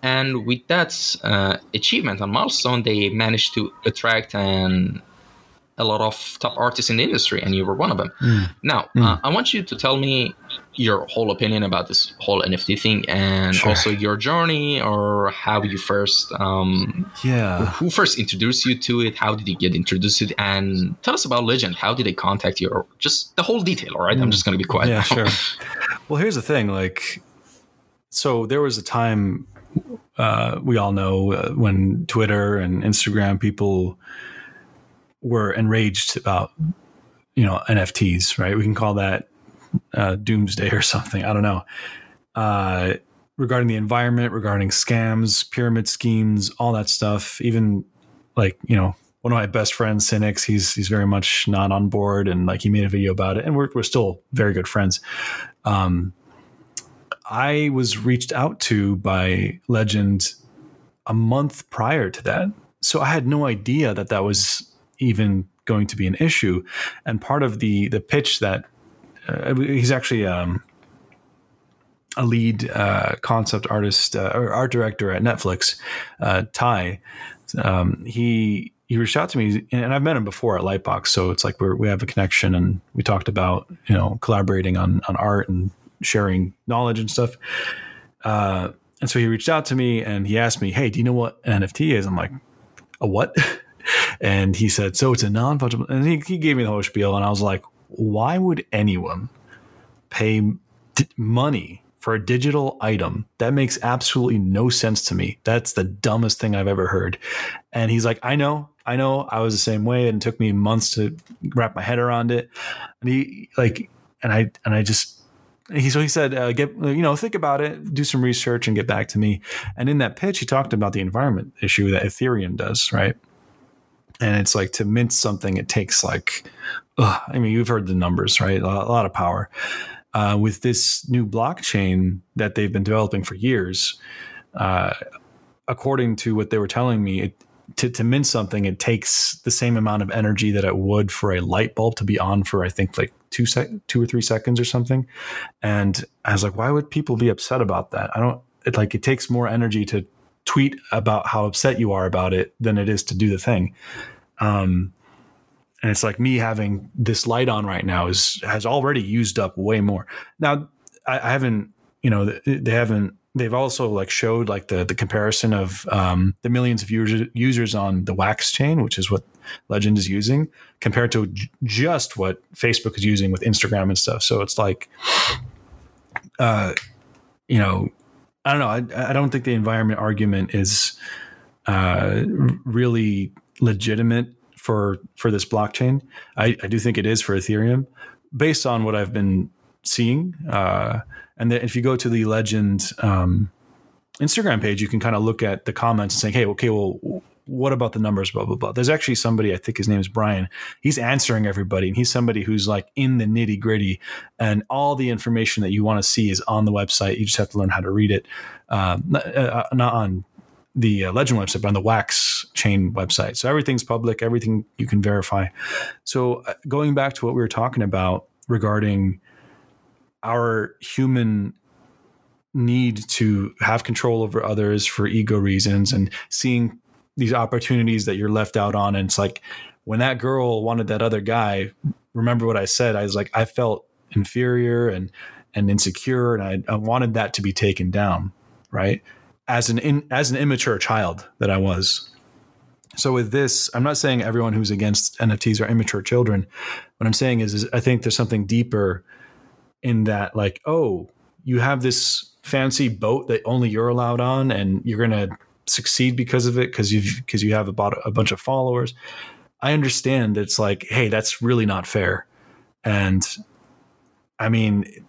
And with that uh, achievement and milestone, they managed to attract and a lot of top artists in the industry, and you were one of them. Now, uh, I want you to tell me your whole opinion about this whole NFT thing, and Sure. also your journey or how you first, um, Yeah. who first introduced you to it, how did you get introduced to it, and tell us about Legend. How did they contact you, or just the whole detail? All right, I'm just gonna be quiet. Yeah, now. sure. Well, here's the thing. Like, so there was a time uh, we all know uh, when Twitter and Instagram people were enraged about, you know, NFTs, right? We can call that uh, doomsday or something. I don't know. Uh, regarding the environment, regarding scams, pyramid schemes, all that stuff. Even like you know, one of my best friends, Sinix, he's he's very much not on board, and like he made a video about it, and we're we're still very good friends. Um, I was reached out to by Legend a month prior to that, so I had no idea that that was even going to be an issue. And part of the the pitch that uh, he's actually um, a lead uh, concept artist uh, or art director at Netflix, uh, Ty. Um, he he reached out to me, and I've met him before at Lightbox, so it's like we're, we have a connection, and we talked about you know collaborating on on art and sharing knowledge and stuff. Uh, and so he reached out to me and he asked me, "Hey, do you know what NFT is?" I'm like, "A what?" and he said, "So it's a non-fungible." And he, he gave me the whole spiel, and I was like, "Why would anyone pay d- money for a digital item? That makes absolutely no sense to me. That's the dumbest thing I've ever heard." And he's like, "I know, I know. I was the same way, and it took me months to wrap my head around it." And he like, and I and I just he so he said uh, get you know think about it do some research and get back to me and in that pitch he talked about the environment issue that ethereum does right and it's like to mint something it takes like ugh, i mean you've heard the numbers right? A lot, of power. Uh, with this new blockchain that they've been developing for years uh, according to what they were telling me it, to, to mint something it takes the same amount of energy that it would for a light bulb to be on for i think like two sec- two or three seconds or something. And i was like why would people be upset about that? I don't it like it takes more energy to tweet about how upset you are about it than it is to do the thing. Um and it's like me having this light on right now is has already used up way more. Now i, I haven't you know they haven't they've also like showed like the the comparison of um, the millions of users users on the wax chain which is what legend is using compared to j- just what facebook is using with instagram and stuff. So it's like uh you know i don't know. I, I don't think the environment argument is uh really legitimate for for this blockchain i i do think it is for ethereum based on what i've been seeing uh and then if you go to the legend um, Instagram page, you can kind of look at the comments and say, "Hey, okay, well, what about the numbers? Blah blah blah. There's actually somebody I think his name is Brian. He's answering everybody, and he's somebody who's like in the nitty gritty, and all the information that you want to see is on the website. You just have to learn how to read it. Um, not, uh, not on the uh, Legend website, but on the Wax chain website. So everything's public, everything you can verify. So uh, going back to what we were talking about regarding our human need to have control over others for ego reasons and seeing these opportunities that you're left out on. And it's like when that girl wanted that other guy, remember what I said? I was like, I felt inferior and and insecure, and I, I wanted that to be taken down, right? As an in, as an immature child that I was. So with this, I'm not saying everyone who's against NFTs are immature children. What I'm saying is, is I think there's something deeper in that, like, oh, you have this fancy boat that only you're allowed on, and you're gonna succeed because of it because you've because you have about a bunch of followers. I understand it's like, hey, that's really not fair. And I mean,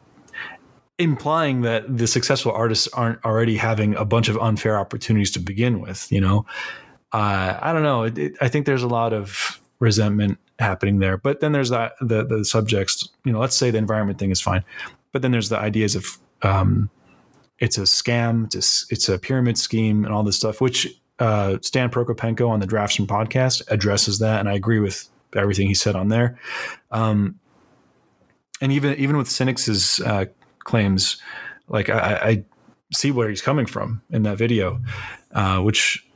implying that the successful artists aren't already having a bunch of unfair opportunities to begin with, you know, uh, I don't know. It, it, I think there's a lot of resentment happening there. But then there's that the the subjects. You know, let's say the environment thing is fine, but then there's the ideas of um, it's a scam, it's a, it's a pyramid scheme, and all this stuff, which uh, Stan Prokopenko on the Draftsman podcast addresses that, and I agree with everything he said on there. Um, and even even with Sinix's uh, claims, like I, I, see where he's coming from in that video, uh, which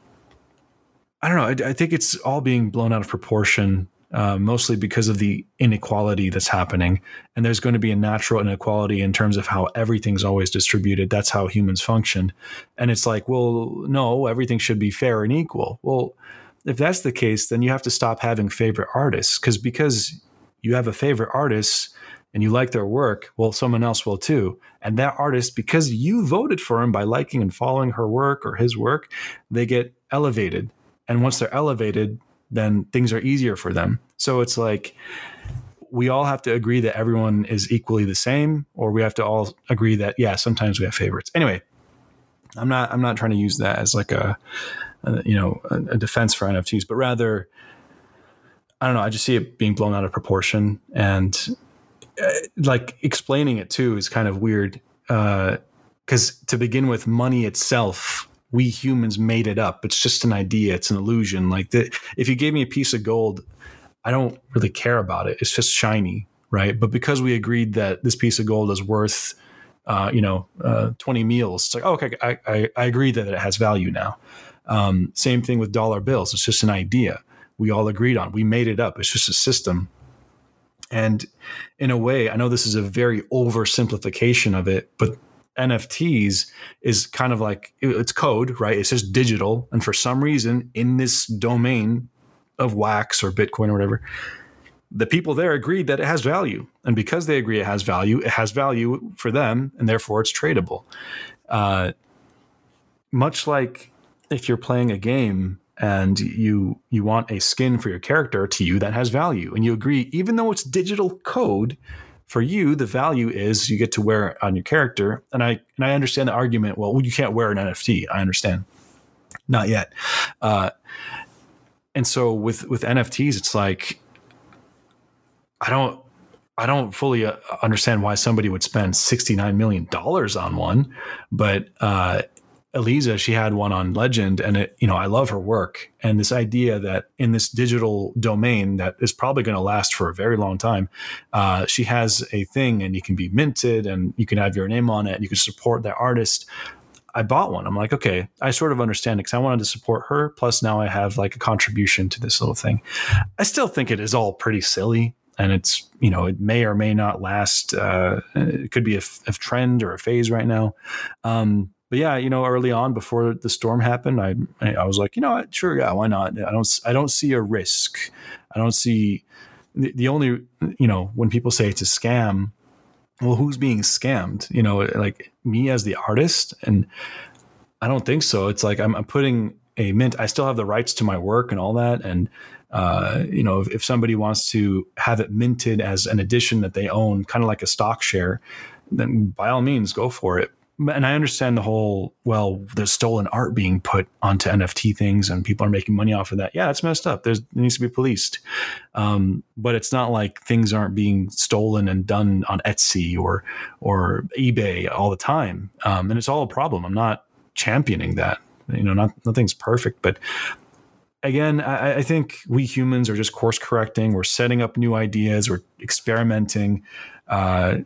I don't know. I, I, think it's all being blown out of proportion uh, mostly because of the inequality that's happening. And there's going to be a natural inequality in terms of how everything's always distributed. That's how humans function. And it's like, well, no, everything should be fair and equal. Well, if that's the case, then you have to stop having favorite artists because because you have a favorite artist and you like their work, well, someone else will too. And that artist, because you voted for him by liking and following her work or his work, they get elevated. And once they're elevated, then things are easier for them. So it's like we all have to agree that everyone is equally the same, or we have to all agree that yeah, sometimes we have favorites. Anyway, I'm not I'm not trying to use that as like a, a you know a, a defense for NFTs, but rather I don't know. I just see it being blown out of proportion, and like explaining it too is kind of weird. Because uh, to begin with, money itself we humans made it up. It's just an idea. It's an illusion. Like the, if you gave me a piece of gold, I don't really care about it. It's just shiny, right? But because we agreed that this piece of gold is worth, uh, you know, uh, 20 meals, it's like, oh, okay, I, I, I, agree that it has value now. Um, same thing with dollar bills. It's just an idea we all agreed on. We made it up. It's just a system. And in a way, I know this is a very oversimplification of it, but NFTs is kind of like it's code, right? It's just digital. And for some reason, in this domain of Wax or Bitcoin or whatever, the people there agreed that it has value. And because they agree it has value, it has value for them, and therefore it's tradable. Uh, much like if you're playing a game and you you want a skin for your character to you that has value, and you agree, even though it's digital code, for you, the value is you get to wear it on your character. And I and I understand the argument. Well, you can't wear an NFT. I understand. Not yet. Uh, and so with with NFTs, it's like I don't I don't fully uh, understand why somebody would spend sixty nine million dollars on one, but uh, Eliza, she had one on Legend, and it, you know, I love her work. And this idea that in this digital domain that is probably going to last for a very long time, uh, she has a thing, and you can be minted, and you can have your name on it, and you can support that artist. I bought one. I'm like, okay, I sort of understand it because I wanted to support her. Plus, now I have like a contribution to this little thing. I still think it is all pretty silly and it's you know it may or may not last. Uh, it could be a, a, trend or a phase right now. Um, but yeah, you know, early on before the storm happened, I I was like, you know, what? sure, yeah, why not? I don't I don't see a risk. I don't see the, the only you know when people say it's a scam. Well, who's being scammed? You know, like me as the artist, and I don't think so. It's like I'm, I'm putting a mint. I still have the rights to my work and all that, and uh, you know, if, if, somebody wants to have it minted as an edition that they own, kind of like a stock share, then by all means, go for it and I understand the whole, well, there's stolen art being put onto NFT things and people are making money off of that. Yeah, it's messed up. There's, it needs to be policed. Um, but it's not like things aren't being stolen and done on Etsy or, or eBay all the time. Um, and it's all a problem. I'm not championing that. You know, not, nothing's perfect, but again, I, I, think we humans are just course correcting. We're setting up new ideas. We're experimenting. Uh,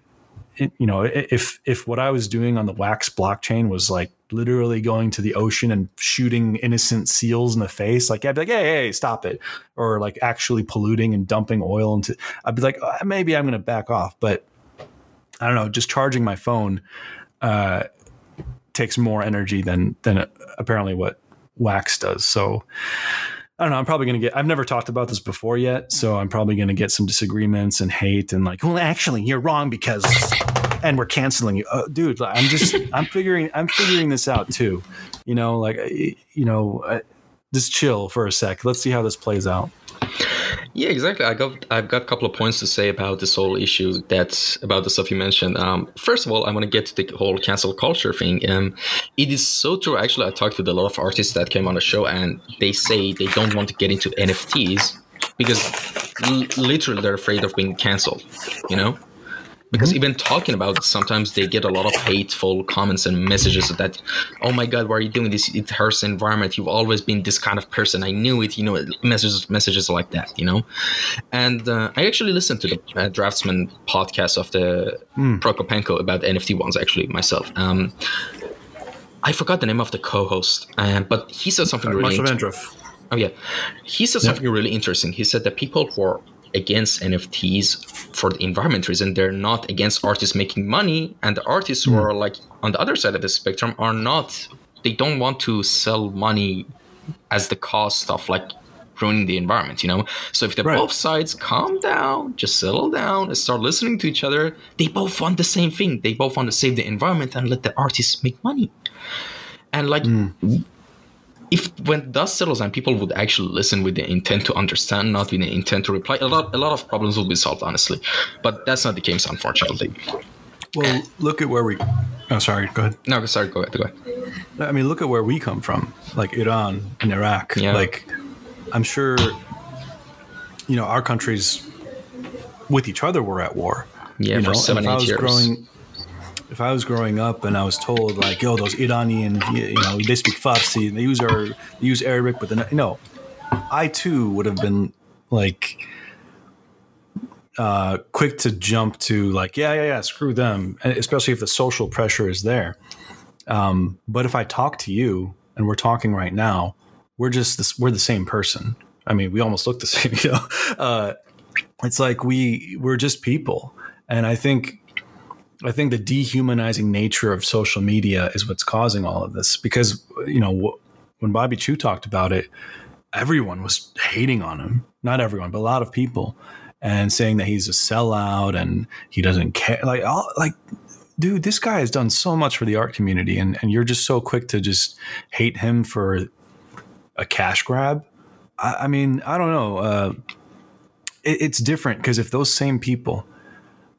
you know, if if what I was doing on the Wax blockchain was like literally going to the ocean and shooting innocent seals in the face, like I'd be like, hey, hey, stop it, or like actually polluting and dumping oil into, I'd be like, oh, maybe I'm going to back off. But I don't know, just charging my phone uh, takes more energy than than apparently what Wax does. So I don't know. I'm probably going to get, I've never talked about this before yet. So I'm probably going to get some disagreements and hate and like, well, actually, you're wrong because, and we're canceling you. Uh, dude, I'm just, I'm figuring, I'm figuring this out too. You know, like, you know, just chill for a sec. Let's see how this plays out. Yeah, exactly. I got I've got a couple of points to say about this whole issue. That's about the stuff you mentioned. Um, first of all, I want to get to the whole cancel culture thing. Um, it is so true. Actually, I talked with a lot of artists that came on the show, and they say they don't want to get into NFTs because l- literally they're afraid of being canceled. You know because mm-hmm. even talking about it, sometimes they get a lot of hateful comments and messages that oh my god why are you doing this? It hurts the environment. You've always been this kind of person. I knew it you know messages messages like that you know? And uh, i actually listened to the uh, draftsman podcast of the mm. prokopenko about nft ones actually myself. Um, i forgot the name of the co-host uh, but he said something really inter- oh yeah. He said something really interesting. He said that people who are against NFTs for the environment reason. They're not against artists making money, and the artists who hmm. are like on the other side of the spectrum are not. They don't want to sell money as the cost of like ruining the environment, you know? So if the right. both sides calm down, just settle down and start listening to each other, they both want the same thing. They both want to save the environment and let the artists make money. And like mm if when dust settles and people would actually listen with the intent to understand, not with the intent to reply, a lot a lot of problems will be solved, honestly. But that's not the case, unfortunately. Well, look at where we. Oh, sorry. Go ahead. No, sorry. Go ahead. Go ahead. I mean, look at where we come from, like Iran and Iraq. Yeah. Like, I'm sure, you know, our countries with each other were at war. Yeah, you know? for seven, eight years. Growing, if I was growing up and I was told like, "Yo, those Iranian, you know, they speak Farsi, they use our they use Arabic," but then know, I too would have been like uh, quick to jump to like, yeah, yeah, yeah, screw them, especially if the social pressure is there. Um, but if I talk to you and we're talking right now, we're just this, we're the same person. I mean, we almost look the same. You know, uh, it's like we we're just people, and I think I think the dehumanizing nature of social media is what's causing all of this because, you know, when Bobby Chiu talked about it, everyone was hating on him. Not everyone, but a lot of people and saying that he's a sellout and he doesn't care. Like, all, like, dude, this guy has done so much for the art community and, and you're just so quick to just hate him for a cash grab. I, I mean, I don't know. Uh, it, it's different because if those same people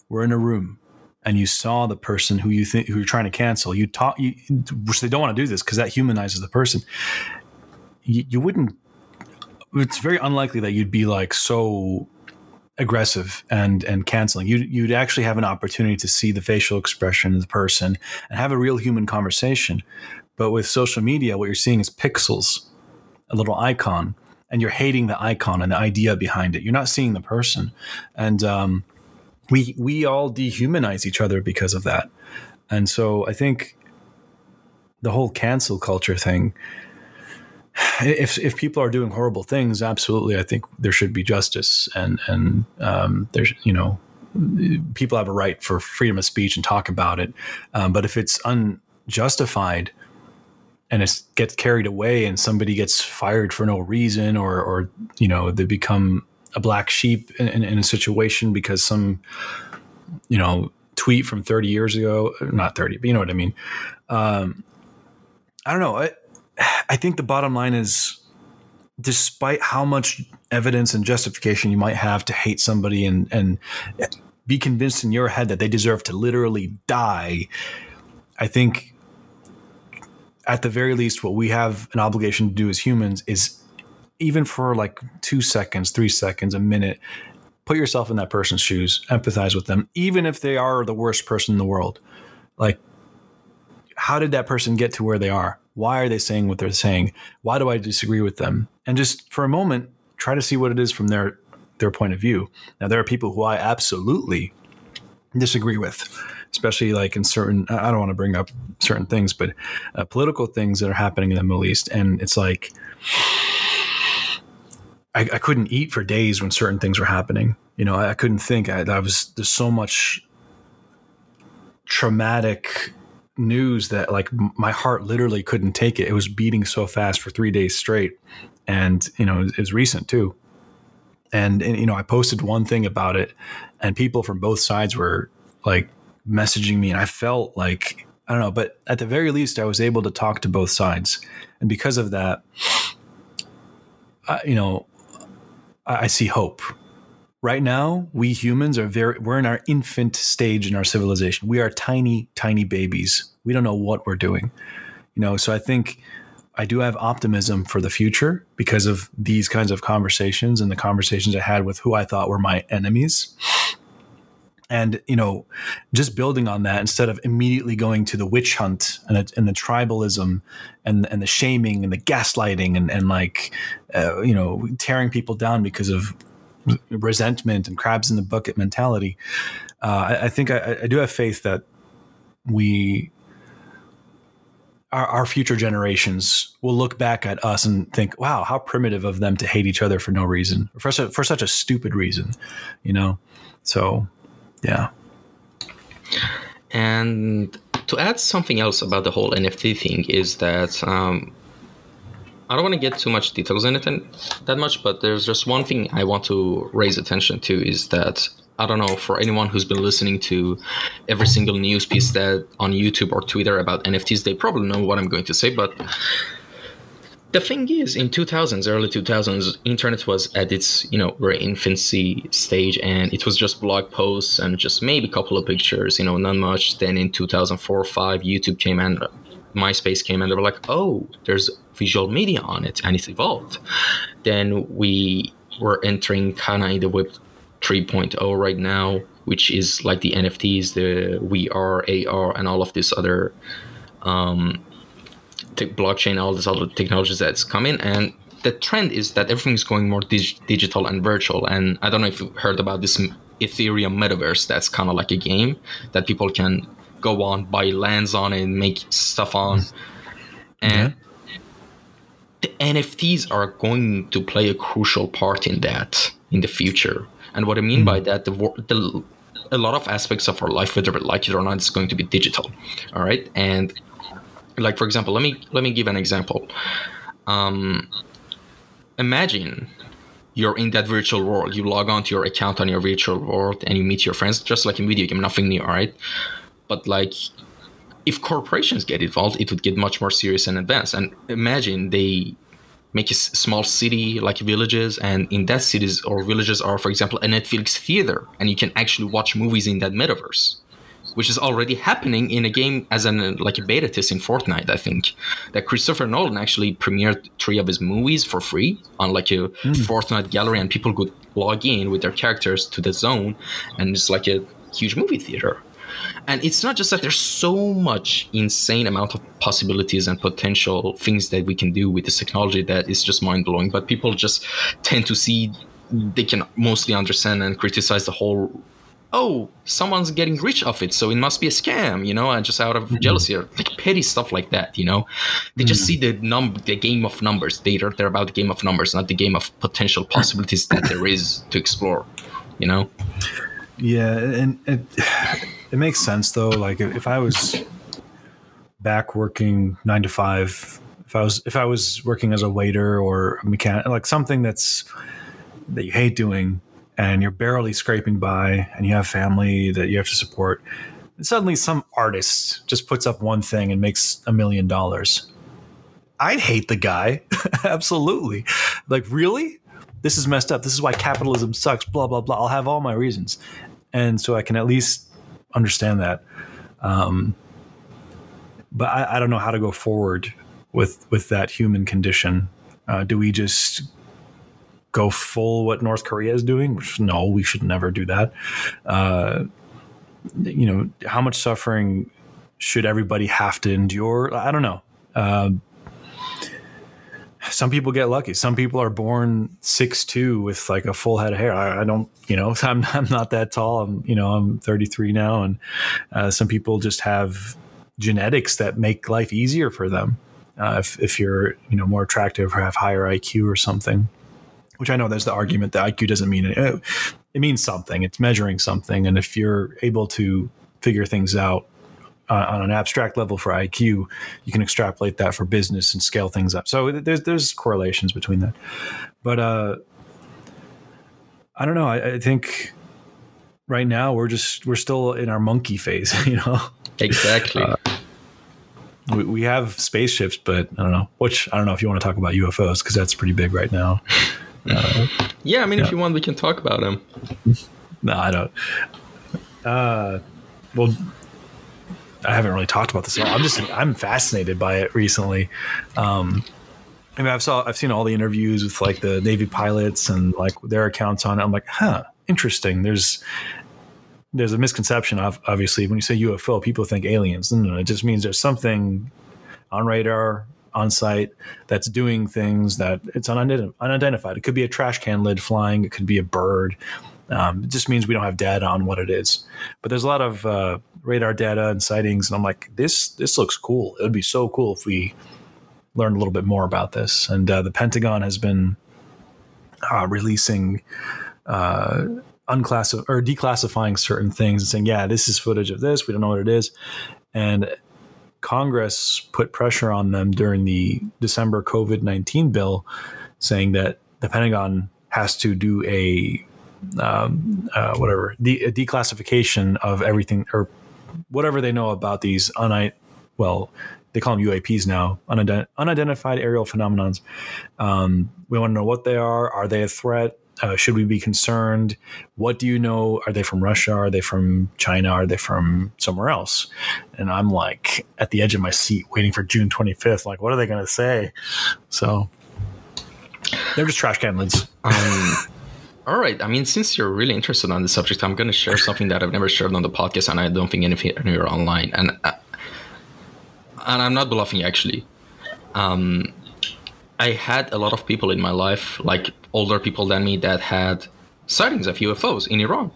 were in a room and you saw the person who you think who you're trying to cancel, you talk, you, which they don't want to do this because that humanizes the person. You, you wouldn't. It's very unlikely that you'd be like so aggressive and and canceling. You'd you'd actually have an opportunity to see the facial expression of the person and have a real human conversation. But with social media, what you're seeing is pixels, a little icon, and you're hating the icon and the idea behind it. You're not seeing the person, and um, we we all dehumanize each other because of that. And so I think the whole cancel culture thing if if people are doing horrible things, absolutely, I think there should be justice, and and um, there's you know people have a right for freedom of speech and talk about it. Um, but if it's unjustified and it gets carried away, and somebody gets fired for no reason, or or you know they become a black sheep in, in, in a situation because some, you know, tweet from 30 years ago, not 30, but you know what I mean. Um, I don't know. I, I think the bottom line is despite how much evidence and justification you might have to hate somebody and, and be convinced in your head that they deserve to literally die, I think at the very least, what we have an obligation to do as humans is even for like two seconds, three seconds, a minute, put yourself in that person's shoes, empathize with them, even if they are the worst person in the world. Like, how did that person get to where they are? Why are they saying what they're saying? Why do I disagree with them? And just for a moment, try to see what it is from their their point of view. Now, there are people who I absolutely disagree with, especially like in certain. I don't want to bring up certain things, but uh, political things that are happening in the Middle East, and it's like I, I, couldn't eat for days when certain things were happening. You know, I, I couldn't think. I, I, was there's so much traumatic news that like my heart literally couldn't take it. It was beating so fast for three days straight, and you know, it was recent too. And, and you know, I posted one thing about it, and people from both sides were like messaging me, and I felt like I don't know, but at the very least, I was able to talk to both sides, and because of that, you know, I see hope. Right now, we humans are very, we're in our infant stage in our civilization. We are tiny, tiny babies. We don't know what we're doing. You know, so I think I do have optimism for the future because of these kinds of conversations and the conversations I had with who I thought were my enemies and you know just building on that instead of immediately going to the witch hunt and, and the tribalism and and the shaming and the gaslighting and and like uh, you know tearing people down because of resentment and crabs in the bucket mentality uh, I, I, think I, I, do have faith that we our, our future generations will look back at us and think wow how primitive of them to hate each other for no reason for, for such a stupid reason you know? So yeah. And to add something else about the whole NFT thing is that um, I don't want to get too much details in it and that much, but there's just one thing I want to raise attention to is that I don't know for anyone who's been listening to every single news piece that on YouTube or Twitter about NFTs, they probably know what I'm going to say, but the thing is in 2000s early 2000s internet was at its you know very infancy stage and it was just blog posts and just maybe a couple of pictures you know not much. Then in 2004 or 5 youtube came and myspace came and they were like oh there's visual media on it and it evolved. Then we were entering kind of in the web 3.0 right now which is like the nfts the vr ar and all of this other um, blockchain, all these other technologies that's coming, and the trend is that everything's going more dig- digital and virtual. And I don't know if you've heard about this Ethereum metaverse. That's kind of like a game that people can go on, buy lands on, and make stuff on. And yeah. the NFTs are going to play a crucial part in that in the future. And what I mean mm-hmm. by that, the, the a lot of aspects of our life, whether we like it or not, is going to be digital. All right, and like for example let me let me give an example. Um, imagine you're in that virtual world. You log on to your account on your virtual world and you meet your friends just like in video game nothing new all right but like if corporations get involved it would get much more serious and advanced. And imagine they make a small city like villages and in that cities or villages are for example a netflix theater and you can actually watch movies in that metaverse which is already happening in a game as an like a beta test in Fortnite. I think that Christopher Nolan actually premiered three of his movies for free on like a mm. Fortnite gallery, and people could log in with their characters to the zone, and it's like a huge movie theater. And it's not just that there's so much insane amount of possibilities and potential things that we can do with this technology that is just mind blowing. But people just tend to see they can mostly understand and criticize the whole oh, someone's getting rich off it, so it must be a scam, you know, and just out of mm-hmm. jealousy or like petty stuff like that, you know. They just mm-hmm. see the num the game of numbers. They are they're about the game of numbers, not the game of potential possibilities that there is to explore, you know. Yeah, and it it makes sense though. Like if I was back working nine to five, if I was if I was working as a waiter or a mechanic, like something that's that you hate doing, and you're barely scraping by and you have family that you have to support and suddenly some artist just puts up one thing and makes a million dollars. I'd hate the guy. Absolutely. Like really? This is messed up. This is why capitalism sucks blah blah blah. I'll have all my reasons. And so i can at least understand that. Um, but I, I don't know how to go forward with with that human condition. Uh, do we just go full what North Korea is doing? Which, no, we should never do that. Uh, you know, how much suffering should everybody have to endure? I don't know. Uh, some people get lucky. Some people are born six two with like a full head of hair. I, I, don't, you know, I'm I'm not that tall. I'm you know I'm 33 now, and uh, some people just have genetics that make life easier for them. Uh, if if you're you know more attractive or have higher IQ or something, which I know there's the argument that IQ doesn't mean it. It means something. It's measuring something, and if you're able to figure things out uh, on an abstract level for IQ, you can extrapolate that for business and scale things up. So there's there's correlations between that, but uh, I don't know. I, I think right now we're just we're still in our monkey phase. You know, exactly. Uh, we, we have spaceships, but I don't know. Which I don't know if you want to talk about UFOs because that's pretty big right now. Uh, yeah, I mean, yeah. if you want, we can talk about them. no, I don't. Uh, well, I haven't really talked about this at all. I'm just I'm fascinated by it recently. Um, I mean, I've saw I've seen all the interviews with like the Navy pilots and like their accounts on it. I'm like, huh, interesting. There's there's a misconception of obviously when you say UFO, people think aliens. No, no, it just means there's something on radar on site that's doing things that it's unidentified. It could be a trash can lid flying. It could be a bird. Um, it just means we don't have data on what it is. But there's a lot of uh, radar data and sightings, and I'm like, this this looks cool. It would be so cool if we learned a little bit more about this. And uh, the Pentagon has been uh, releasing uh, unclassified or declassifying certain things and saying, yeah, this is footage of this. We don't know what it is. And Congress put pressure on them during the December COVID 19 bill, saying that the Pentagon has to do a um, uh, whatever de- a declassification of everything or whatever they know about these unidentified well they call them UAPs now unident- unidentified aerial phenomenons. Um, we want to know what they are. Are they a threat? Uh, should we be concerned? What do you know? Are they from Russia? Are they from China? Are they from somewhere else? And I'm like at the edge of my seat, waiting for June 25th. Like, what are they going to say? So they're just trash can lids. Um, all right. I mean, since you're really interested on the subject, I'm going to share something that I've never shared on the podcast, and I don't think anything anywhere online. And uh, and I'm not bluffing actually. Um, I had a lot of people in my life, like older people than me, that had sightings of UFOs in Iran.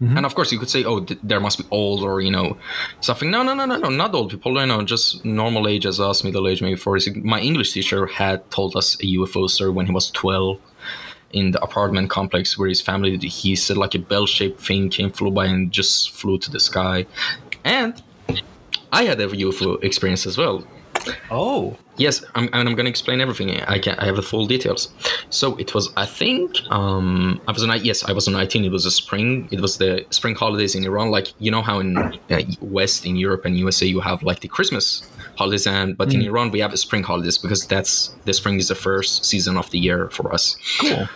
Mm-hmm. And of course, you could say, "Oh, th- there must be old or you know something." No, no, no, no, no, not old people. You know, just normal age as us, middle age, maybe forty. My English teacher had told us a UFO story when he was twelve in the apartment complex where his family he said like a bell-shaped thing came flew by and just flew to the sky and i had a ufo experience as well oh yes I'm, and i'm going to explain everything i can i have the full details so it was i think um i was a yes i was 19 it was a spring it was the spring holidays in iran like you know how in uh, west in europe and usa you have like the christmas holidays and but mm. in iran we have the spring holidays because that's the spring is the first season of the year for us cool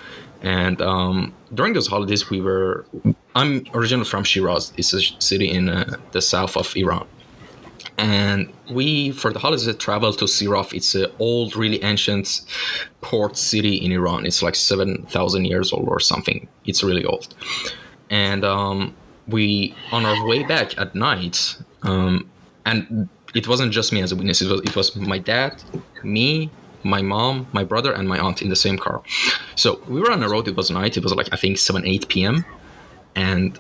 and um, during those holidays, we were. I'm originally from Shiraz. It's a city in uh, the south of Iran. And we, for the holidays, traveled to Siraf. It's an old, really ancient port city in Iran. It's like 7,000 years old or something. It's really old. And um, we, on our way back at night, um, and it wasn't just me as a witness, it was, it was my dad, me, my mom, my brother, and my aunt in the same car. So we were on the road. It was night. It was like I think seven, eight p.m. And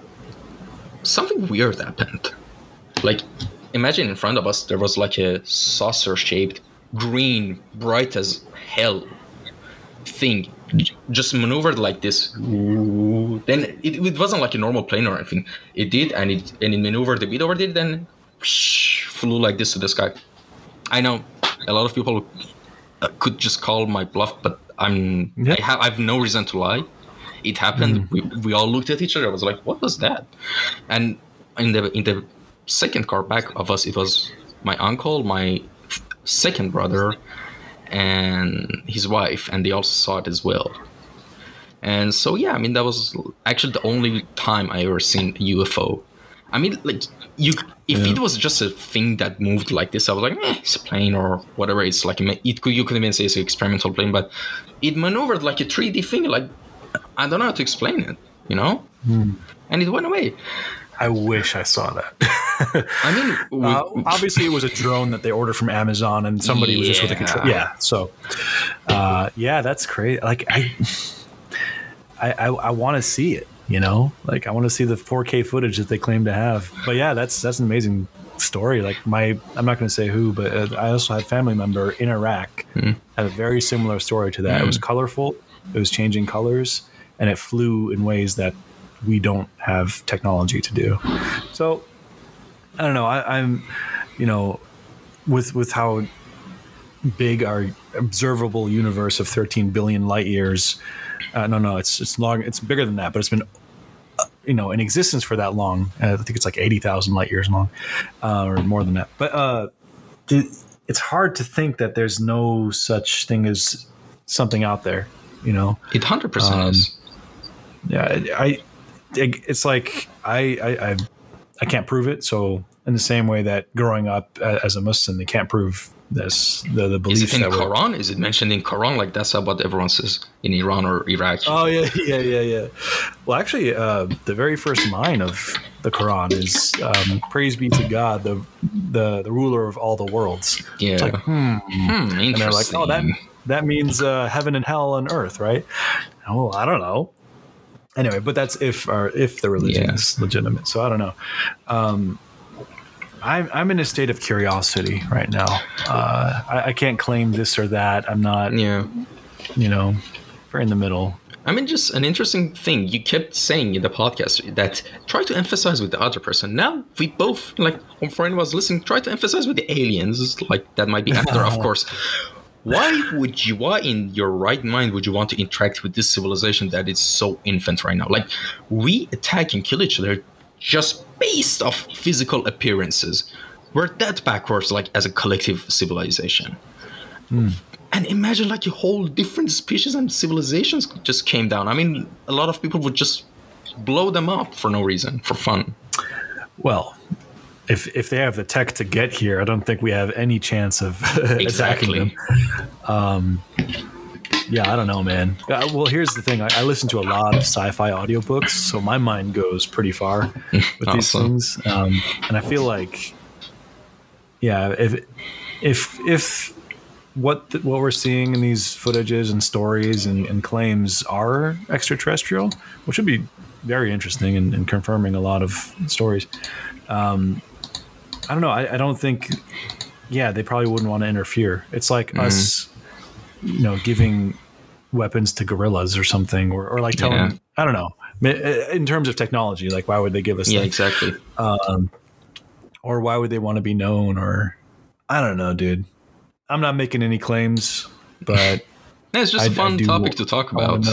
something weird happened. Like imagine in front of us there was like a saucer-shaped, green, bright as hell thing just maneuvered like this. Then it, it wasn't like a normal plane or anything. It did, and it and it maneuvered a bit over there. Then flew like this to the sky. I know a lot of people uh, could just call my bluff, but I'm yeah. I have I have no reason to lie. It happened. Mm. We, we all looked at each other. I was like, "What was that?" And in the in the second car back of us, it was my uncle, my second brother, and his wife, and they also saw it as well. And so yeah, I mean that was actually the only time I ever seen a UFO. I mean, like you, if Yeah. it was just a thing that moved like this, I was like, eh, it's a plane or whatever. It's like it could you could even say it's an experimental plane, but it maneuvered like a 3D thing. Like I don't know how to explain it, you know. Hmm. And it went away. I wish I saw that. I mean, we, Uh, obviously, it was a drone that they ordered from Amazon, and somebody was just with a control. Yeah. Yeah, so uh, yeah, that's great. Like I, I, I, I want to see it. You know, like I want to see the 4K footage that they claim to have. But yeah, that's that's an amazing story. Like my, I'm not going to say who, but uh, I also had a family member in Iraq had a very similar story to that. It was colorful. It was changing colors, and it flew in ways that we don't have technology to do. So I don't know. I, I'm, you know, with with how big our observable universe of 13 billion light years. Uh, no, no, it's it's long. It's bigger than that, but it's been, uh, you know, in existence for that long. Uh, I think it's like 80,000 light years long, uh, or more than that. But uh, it's hard to think that there's no such thing as something out there. You know, it hundred percent um, is. yeah, I, I it's like I, I, I, I can't prove it. So in the same way that growing up as a Muslim, they can't prove this the the Is it in Quran? Is it mentioned in Quran? Like that's what everyone says in Iran or Iraq. Oh yeah, yeah, yeah, yeah. Well, actually, uh, the very first line of the Quran is um, "Praise be to God, the the the ruler of all the worlds." yeah. It's like, hmm. hmm, and they're like, "Oh, that that means uh, heaven and hell and earth, right?" Oh, I don't know. Anyway, but that's if or if the religion Yeah. is legitimate. So I don't know. Um, I'm I'm in a state of curiosity right now. Uh, I, I can't claim this or that. I'm not. yeah. You know, we're in the middle. I mean, just an interesting thing you kept saying in the podcast that try to emphasize with the other person. Now we both, like, when friend was listening, try to emphasize with the aliens, like that might be after, of course. Why would you? Why in your right mind would you want to interact with this civilization that is so infant right now? Like, we attack and kill each other just based off physical appearances. We're that backwards, like as a collective civilization. Hmm. And imagine like a whole different species and civilizations just came down. I mean, a lot of people would just blow them up for no reason, for fun. Well, if if they have the tech to get here, I don't think we have any chance of attacking them. Um, yeah, I don't know, man. Uh, well, here's the thing: I, I listen to a lot of sci-fi audiobooks, so my mind goes pretty far with these things, um, and I feel like, yeah, if if if what th- what we're seeing in these footages and stories and, and claims are extraterrestrial, which would be very interesting and, and confirming a lot of stories. Um, I don't know. I, I don't think. Yeah, they probably wouldn't want to interfere. It's like Mm-hmm. us, you know, giving weapons to gorillas or something, or, or like telling. Yeah. I don't know. In terms of technology, like why would they give us? Yeah, that? exactly. or why would they want to be known? Or I don't know, dude. I'm not making any claims, but Yeah, it's just I- a fun topic to talk about.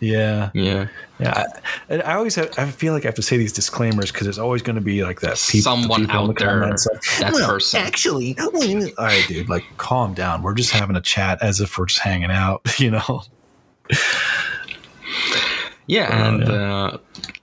Yeah, Yeah. Yeah. I, and I always have, I feel like I have to say these disclaimers because there's always going to be like that peop- Someone people in out the there, like, that "Well, person." Actually, all right, dude. Like, calm down. We're just having a chat as if we're just hanging out. You know. Yeah, and. Uh,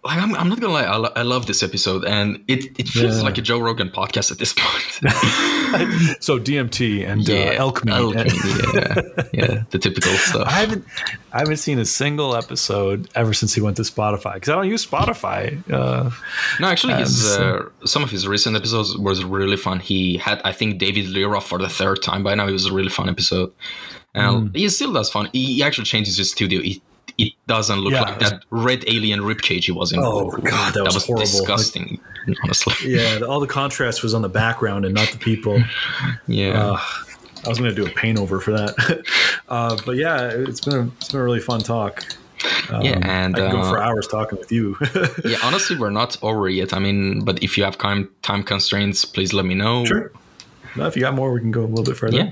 like I'm, I'm not gonna lie, I, lo- I love this episode, and it, it feels Yeah. like a Joe Rogan podcast at this point. so DMT and uh, elk meat. elk meat, yeah, yeah, the typical stuff. I stuff. haven't, I haven't seen a single episode ever since he went to Spotify because I don't use Spotify. Uh, No, actually, his uh, some of his recent episodes was really fun. He had, I think, David Lira for the third time by now. It was a really fun episode. And Hmm. he still does fun. He he actually changes his studio. It, it doesn't look Yeah, like was- that red alien ribcage he was in. Oh, God, that was horrible. disgusting. honestly, yeah, the, all the contrast was on the background and not the people. yeah. Uh, I was going to do a paint over for that, uh, but yeah, it's been a, it's been a really fun talk. Um, Yeah, and, I could go uh, for hours talking with you. yeah, honestly, we're not over yet. I mean, but if you have time time constraints, please let me know. sure. No, if you got more, we can go a little bit further. Yeah.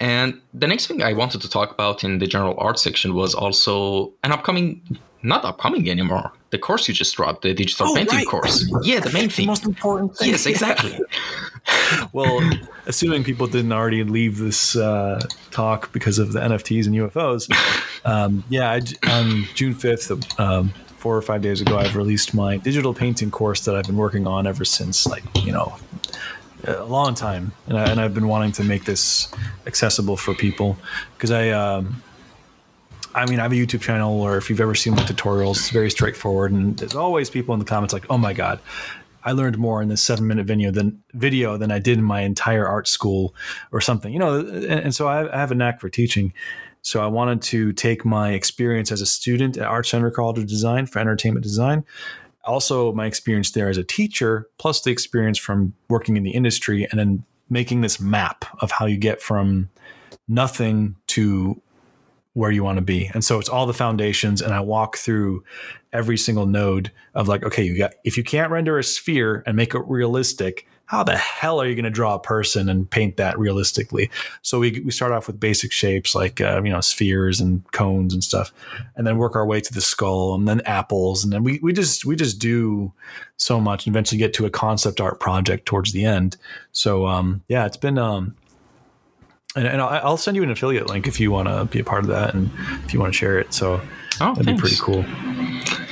And the next thing I wanted to talk about in the general art section was also an upcoming, not upcoming anymore, the course you just dropped, the digital Oh, painting right. course. Yeah, the main thing. most important Yes, exactly. well, assuming people didn't already leave this uh, talk because of the NFTs and UFOs, um, yeah, I j on June fifth, um, four or five days ago, I've released my digital painting course that I've been working on ever since, like you know, a long time, and, I, and I've been wanting to make this accessible for people because I. Um, I mean, I have a YouTube channel, or if you've ever seen my tutorials, it's very straightforward. And there's always people in the comments like, "Oh my god, I learned more in this seven minute video than video than I did in my entire art school or something." You know, and, and so I, I have a knack for teaching. So I wanted to take my experience as a student at Art Center College of Design for entertainment design, also my experience there as a teacher, plus the experience from working in the industry, and then making this map of how you get from nothing to where you want to be. And so it's all the foundations and I walk through every single node of like okay, you got if you can't render a sphere and make it realistic, how the hell are you going to draw a person and paint that realistically? So we we start off with basic shapes like uh, you know spheres and cones and stuff and then work our way to the skull and then apples and then we we just we just do so much and eventually get to a concept art project towards the end. So um yeah, it's been um and, and I'll send you an affiliate link if you want to be a part of that and if you want to share it. So oh, that'd thanks. be pretty cool.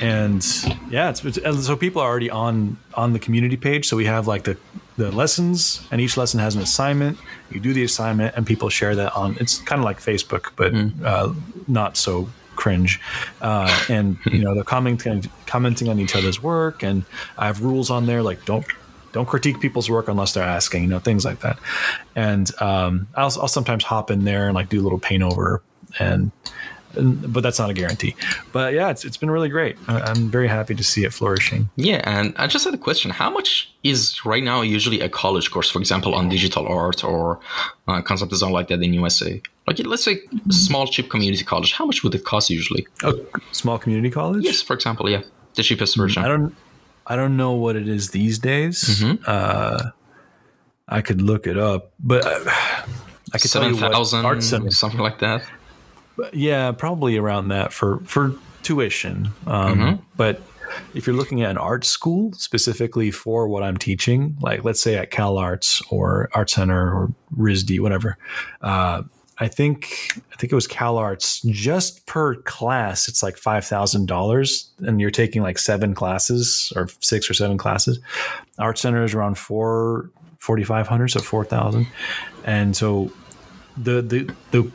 And yeah, it's, it's, so people are already on on the community page. So we have like the the lessons, and each lesson has an assignment. You do the assignment, and people share that on. It's kind of like Facebook, but mm. uh, not so cringe. Uh, and you know, they're commenting commenting on each other's work, and I have rules on there like don't don't critique people's work unless they're asking, you know, things like that. And um, I'll, I'll sometimes hop in there and like do a little paint over and, and but that's not a guarantee. But yeah, it's, it's been really great. I'm very happy to see it flourishing. Yeah, and I just had a question: How much is right now usually a college course, for example, on digital art or uh, concept design like that in USA? Like, let's say small cheap community college. How much would it cost usually? A small community college? Yes, for example, yeah, the cheapest version. I don't. I don't know what it is these days. Mm-hmm. Uh, I could look it up, but I, I could seven thousand art center something like that. Yeah, probably around that for for tuition. Um, mm-hmm. But if you're looking at an art school specifically for what I'm teaching, like let's say at Cal Arts or Art Center or RISD, whatever, uh, I think I think it was Cal Arts just per class it's like five thousand dollars and you're taking like seven classes or six or seven classes. Art Center is around four forty five hundred so four thousand, and so the the the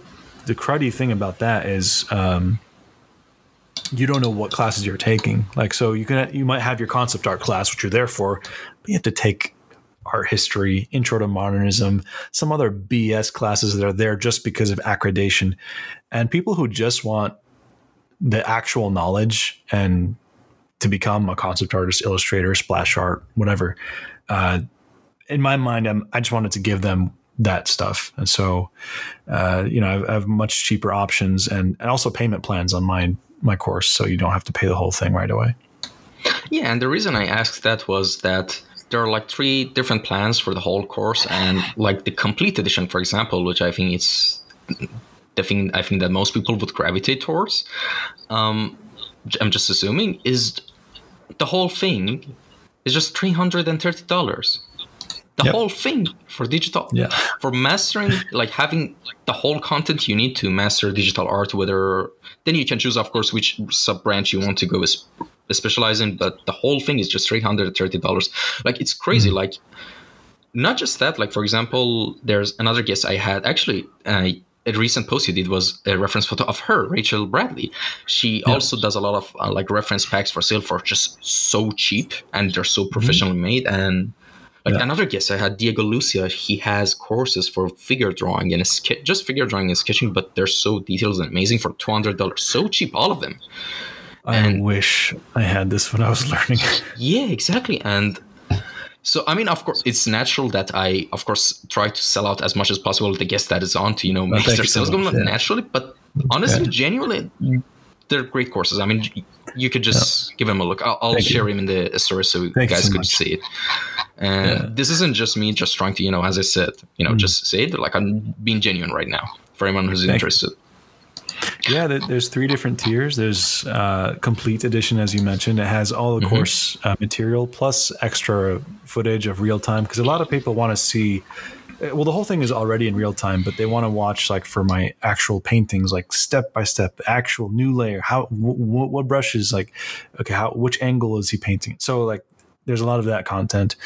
the cruddy thing about that is. Um, you don't know what classes you're taking. Like, so you can you might have your concept art class, which you're there for, but you have to take art history, intro to modernism, some other BS classes that are there just because of accreditation. And people who just want the actual knowledge and to become a concept artist, illustrator, splash art, whatever. Uh, in my mind, I'm, i just wanted to give them that stuff. And so, uh, you know, I have, I have, much cheaper options and, and also payment plans on my, my course. So you don't have to pay the whole thing right away. Yeah. And the reason I asked that was that there are like three different plans for the whole course, and like the complete edition, for example, which I think it's the thing I think that most people would gravitate towards. Um, I'm just assuming is the whole thing is just three hundred and thirty dollars. The yep. whole thing for digital, yeah. for mastering, like having the whole content you need to master digital art. Whether then you can choose, of course, which sub branch you want to go specialize in, but the whole thing is just three hundred thirty dollars. Like it's crazy. Mm-hmm. Like not just that. Like for example, there's another guest I had actually. Uh, a recent post you did was a reference photo of her, Rachel Bradley. She yeah. also does a lot of uh, like reference packs for sale for just so cheap, and they're so mm-hmm. professionally mm-hmm. made. And like yeah. another guest I had, Diego Lucia, he has courses for figure drawing and ske- just figure drawing and sketching, but they're so detailed and amazing for two hundred dollars, so cheap, all of them. I and, wish I had this when I was learning. yeah, exactly. And so, I mean, of course, it's natural that I, of course, try to sell out as much as possible the guest that is on to, you know, oh, make their sales go yeah. naturally. But honestly, yeah. genuinely, they're great courses. I mean, you could just yeah. give them a look. I'll, I'll share you. him in the story so Thank you guys so could much. see it. And this isn't just me just trying to, you know, as I said, you know, mm. just say it. Like I'm being genuine right now for anyone who's Thank interested. You. Yeah, there's three different tiers. There's uh, complete edition, as you mentioned. It has all the mm-hmm. course uh, material plus extra footage of real time because a lot of people want to see. well, the whole thing is already in real time, but they want to watch like for my actual paintings, like step by step, actual new layer. How what, what brushes like okay, how which angle is he painting? So like there's a lot of that content.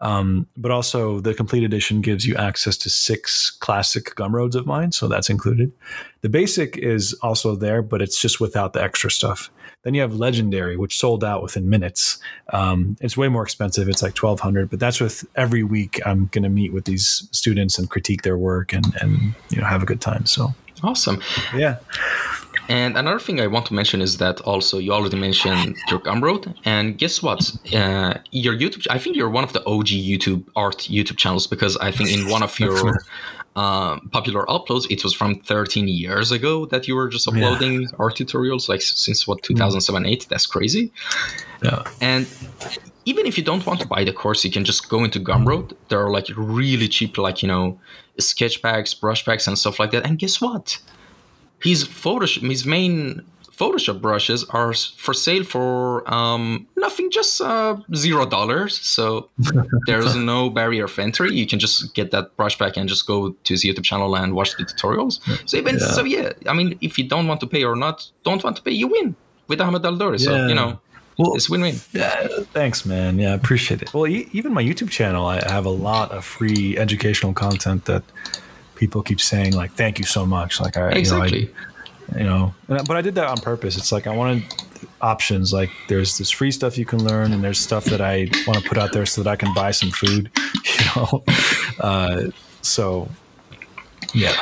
Um, but also, the complete edition gives you access to six classic Gumroads of mine, so that's included. The basic is also there, but it's just without the extra stuff. Then you have Legendary, which sold out within minutes. Um, it's way more expensive; it's like twelve hundred, but that's with every week. I'm going to meet with these students and critique their work and and you know have a good time. So awesome, yeah. And another thing I want to mention is that also you already mentioned your Gumroad, and guess what? Uh, your YouTube. I think you're one of the OG YouTube art YouTube channels because I think in one of your um, popular uploads, it was from 13 years ago that you were just uploading yeah. art tutorials, like since what 2007 8. That's crazy. Yeah. And even if you don't want to buy the course, you can just go into Gumroad. There are like really cheap, like you know, sketch packs, brush packs, and stuff like that. And guess what? His Photoshop, his main Photoshop brushes are for sale for um, nothing, just uh, zero dollars. So there's no barrier of entry. You can just get that brush back and just go to his YouTube channel and watch the tutorials. So even yeah. so, yeah. I mean, if you don't want to pay or not, don't want to pay, you win with Ahmed Aldoori. So you know. Well, it's win-win. Yeah, thanks, man. Yeah, I appreciate it. Well, even my YouTube channel, I have a lot of free educational content that people keep saying like "thank you so much." Like I exactly. You know, I, you know, but I did that on purpose. It's like I wanted options. Like there's this free stuff you can learn, and there's stuff that I want to put out there so that I can buy some food. You know, uh, so yeah.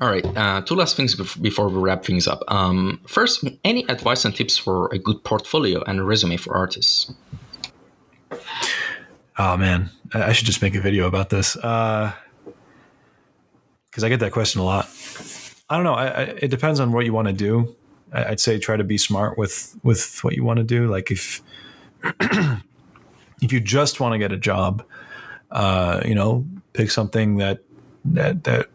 All right. Uh, two last things before we wrap things up. Um, first, any advice and tips for a good portfolio and resume for artists? Oh man, I should just make a video about this. Uh, because I get that question a lot. I don't know. I, I, it depends on what you want to do. I, would say try to be smart with with what you want to do. Like if if you just want to get a job, uh, you know, pick something that that that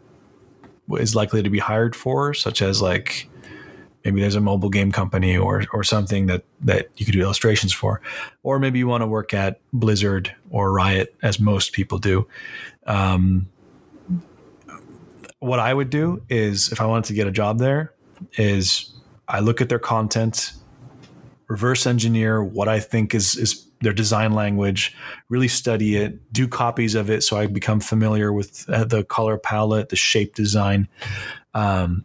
is likely to be hired for, such as like maybe there's a mobile game company or or something that that you could do illustrations for, or maybe you want to work at Blizzard or Riot, as most people do. Um, what I would do is if I wanted to get a job there, is I look at their content, reverse engineer what I think is is their design language, really study it, do copies of it so I become familiar with uh, the color palette, the shape design, um,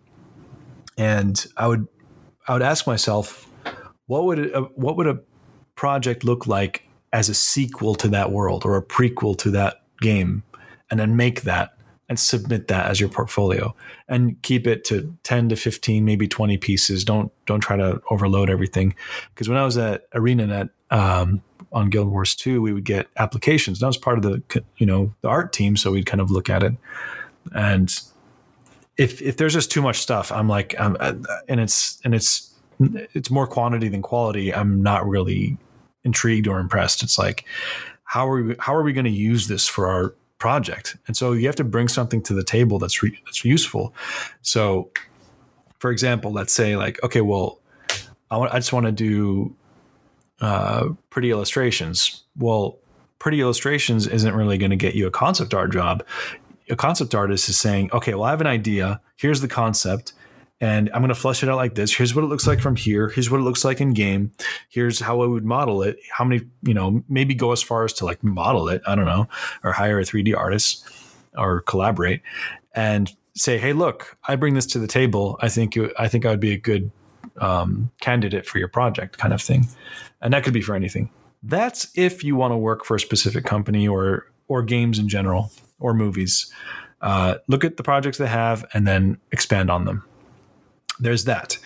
and I would I would ask myself, what would a, what would a project look like as a sequel to that world or a prequel to that game, and then make that and submit that as your portfolio and keep it to 10 to 15 maybe 20 pieces. Don't don't try to overload everything. Because when i was at arenanet um, on guild wars 2 we would get applications. That was part of the you know the art team so we'd kind of look at it. And if if there's just too much stuff i'm like I'm, and it's and it's it's more quantity than quality i'm not really intrigued or impressed. It's like how are we how are we going to use this for our project. And so you have to bring something to the table that's re- that's useful. So, for example, let's say like, okay, well, I, I just want to do uh, pretty illustrations. Well, pretty illustrations isn't really going to get you a concept art job. A concept artist is saying, okay, well, I have an idea. Here's the concept and I'm going to flush it out like this. Here's what it looks like from here. Here's what it looks like in game. Here's how I would model it. How many, you know, maybe go as far as to like model it. I don't know, or hire a 3D artist or collaborate and say, hey, look, I bring this to the table. I think you, I think I would be a good um, candidate for your project, kind of thing. And that could be for anything. That's if you want to work for a specific company or or games in general or movies. Uh, look at the projects they have and then expand on them there's that.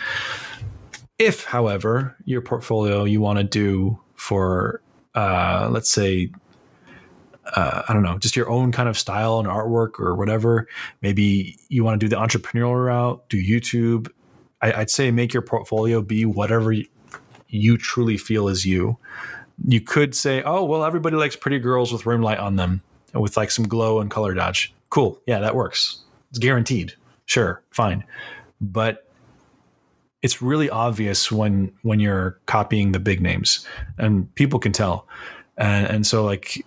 If, however, your portfolio you want to do for, uh, let's say, uh, I don't know, just your own kind of style and artwork or whatever, maybe you want to do the entrepreneurial route, do YouTube. I, would say make your portfolio be whatever you truly feel is you. You could say, oh, well, everybody likes pretty girls with rim light on them and with like some glow and color dodge. Cool. Yeah, that works. It's guaranteed. Sure, fine. But it's really obvious when when you're copying the big names and people can tell and, and so like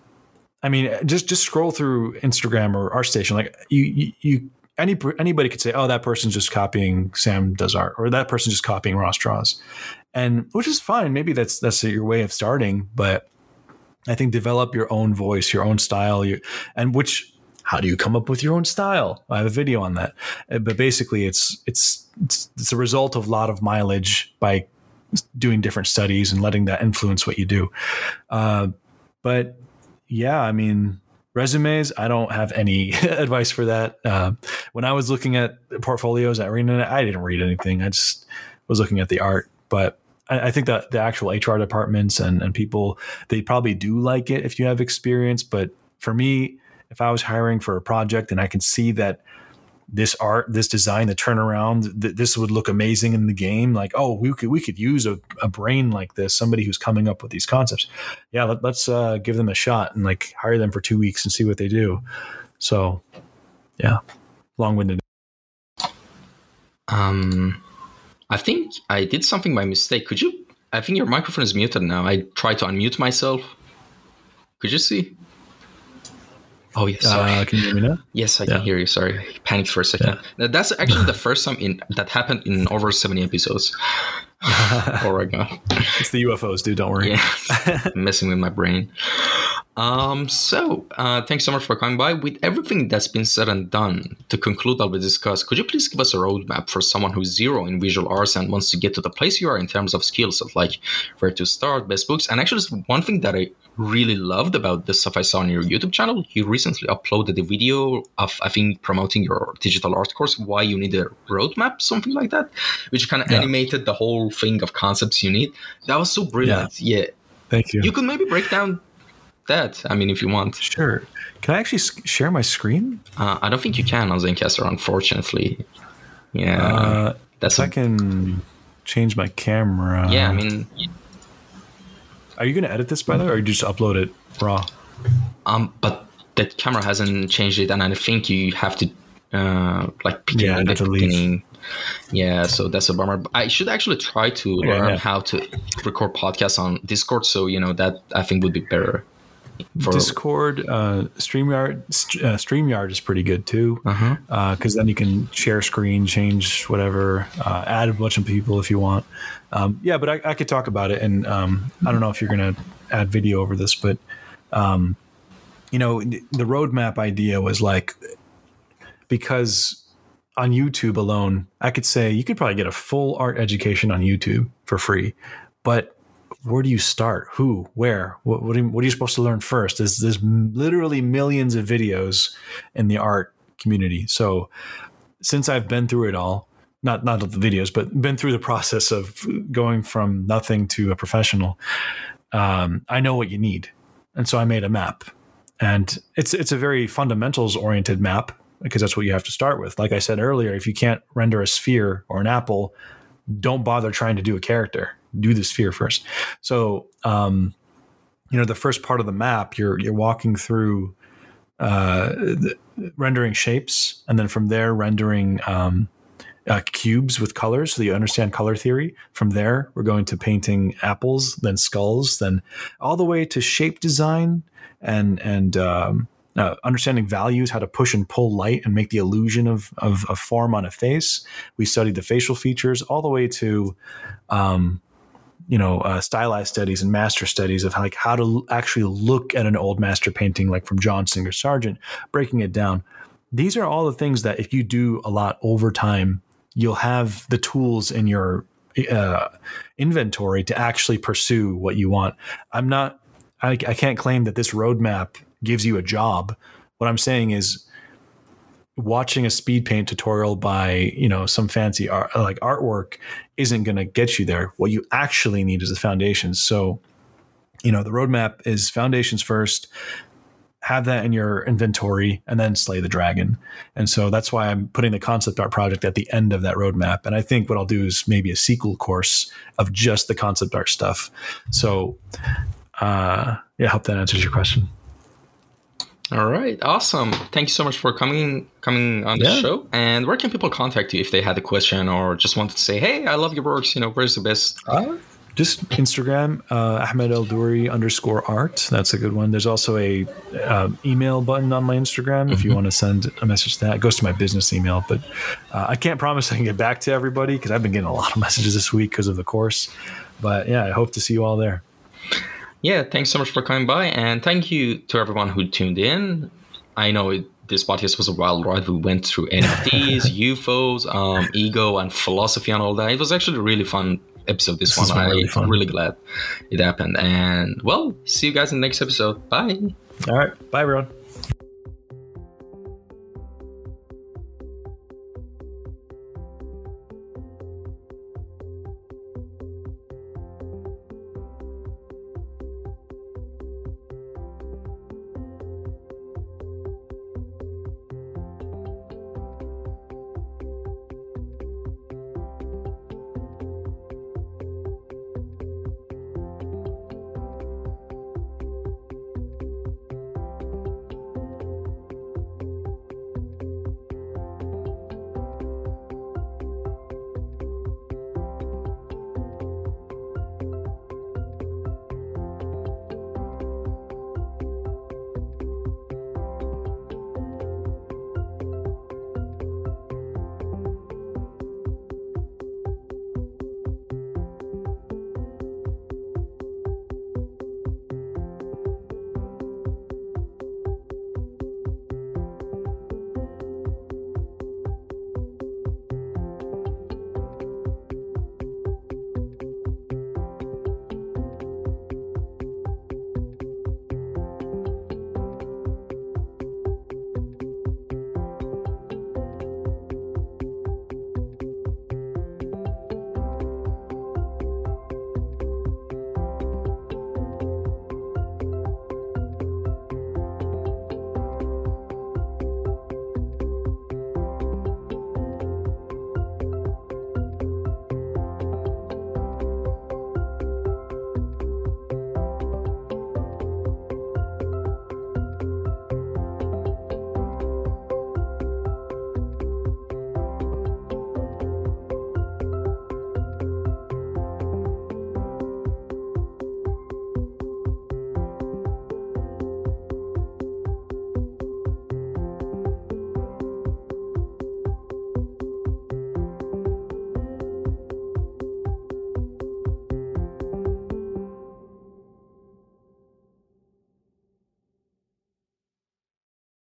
I mean, just just scroll through Instagram or ArtStation. Like you, you, you any anybody could say, "Oh, that person's just copying Sam does art," or "That person's just copying Rossdraws," and which is fine. Maybe that's that's your way of starting, but I think develop your own voice, your own style, you, and which how do you come up with your own style? I have a video on that, uh, but basically, it's it's it's, it's a result of a lot of mileage by doing different studies and letting that influence what you do. Uh, but yeah, I mean, resumes, I don't have any advice for that. Uh, when I was looking at portfolios at Arena, I didn't read anything. I just was looking at the art. But I, I think that the actual HR departments and, and people, they probably do like it if you have experience. But for me, if I was hiring for a project and I can see that this art, this design, the turnaround, th- this would look amazing in the game. Like, oh, we could we could use a, a brain like this, somebody who's coming up with these concepts. Yeah, let, us uh, give them a shot and like hire them for two weeks and see what they do. So, yeah, long winded. Um, I think I did something by mistake. Could you? I think your microphone is muted now. I tried to unmute myself. Could you see? Oh yes. Uh, can you hear me now? Yes, I can hear you. Sorry, I panicked for a second. Yeah. That's actually the first time in that happened in over seventy episodes. oh my god! It's the UFOs, dude. Don't worry. Yeah, messing with my brain. Um, so, uh, thanks so much for coming by. With everything that's been said and done, to conclude what we discussed, could you please give us a roadmap for someone who's zero in visual arts and wants to get to the place you are in terms of skills of like where to start, best books? And actually, one thing that I really loved about the stuff I saw on your YouTube channel, you recently uploaded a video of, I think, promoting your digital art course, why you need a roadmap, something like that, which kind of yeah. animated the whole thing of concepts you need. That was so brilliant. Yeah. yeah. Thank you. You could maybe break down that. I mean, if you want. Sure. Can I actually share my screen? Uh, I don't think you can on Zencastr, unfortunately. Yeah. Uh, that's. I can change my camera. Yeah, I mean. Are you going to edit this by the way, or you just upload it raw? Um, but the camera hasn't changed it, and I think you have to uh like begin yeah, the beginning. Yeah, so that's a bummer. I should actually try to yeah, learn yeah. how to record podcasts on Discord. So you know that I think would be better. For Discord, uh, Streamyard, uh, Streamyard is pretty good too, because uh-huh. uh, then you can share screen, change whatever, uh, add a bunch of people if you want. Um, yeah, but I, I, could talk about it, and um, I don't know if you're going to add video over this, but um, you know, the roadmap idea was like because on YouTube alone, I could say you could probably get a full art education on YouTube for free, but where do you start? Who? Where? What, what, are, you, what are you supposed to learn first? There's, there's literally millions of videos in the art community. So since I've been through it all, not not the videos, but been through the process of going from nothing to a professional, um, I know what you need, and so I made a map, and it's it's a very fundamentals oriented map because that's what you have to start with. Like I said earlier, if you can't render a sphere or an apple, don't bother trying to do a character do the sphere first. So, um, you know, the first part of the map, you're you're walking through uh, rendering shapes, and then from there rendering um, uh, cubes with colors, so you understand color theory. From there, we're going to painting apples, then skulls, then all the way to shape design and and um, uh, understanding values, how to push and pull light and make the illusion of, of, of form on a face. We studied the facial features all the way to um, you know uh, stylized studies and master studies of like how to actually look at an old master painting like from John Singer Sargent, breaking it down. These are all the things that if you do a lot over time, you'll have the tools in your uh, inventory to actually pursue what you want. I'm not. I, I can't claim that this roadmap gives you a job. What I'm saying is watching a speed paint tutorial by you know some fancy art like artwork isn't going to get you there. What you actually need is the foundations so you know the roadmap is foundations first have that in your inventory and then slay the dragon. And so that's why i'm putting the concept art project at the end of that roadmap. And i think what i'll do is maybe a sequel course of just the concept art stuff. So uh yeah i hope that answers your question all right, awesome. Thank you so much for coming coming on the yeah. show. And where can people contact you if they had a question or just wanted to say, "Hey, I love your works. You know, where's the best?" Uh, just Instagram, uh, Ahmed Aldoori underscore art. That's a good one. There's also a um, email button on my Instagram if you mm-hmm. want to send a message to that. It goes to my business email, but uh, I can't promise I can get back to everybody because I've been getting a lot of messages this week because of the course. But yeah, I hope to see you all there. Yeah, thanks so much for coming by, and thank you to everyone who tuned in. I know it, this podcast was a wild ride. We went through NFTs, UFOs, um, ego, and philosophy, and all that. It was actually a really fun episode. This, this one, I'm really, really glad it happened. And well, see you guys in the next episode. Bye. All right, bye, everyone.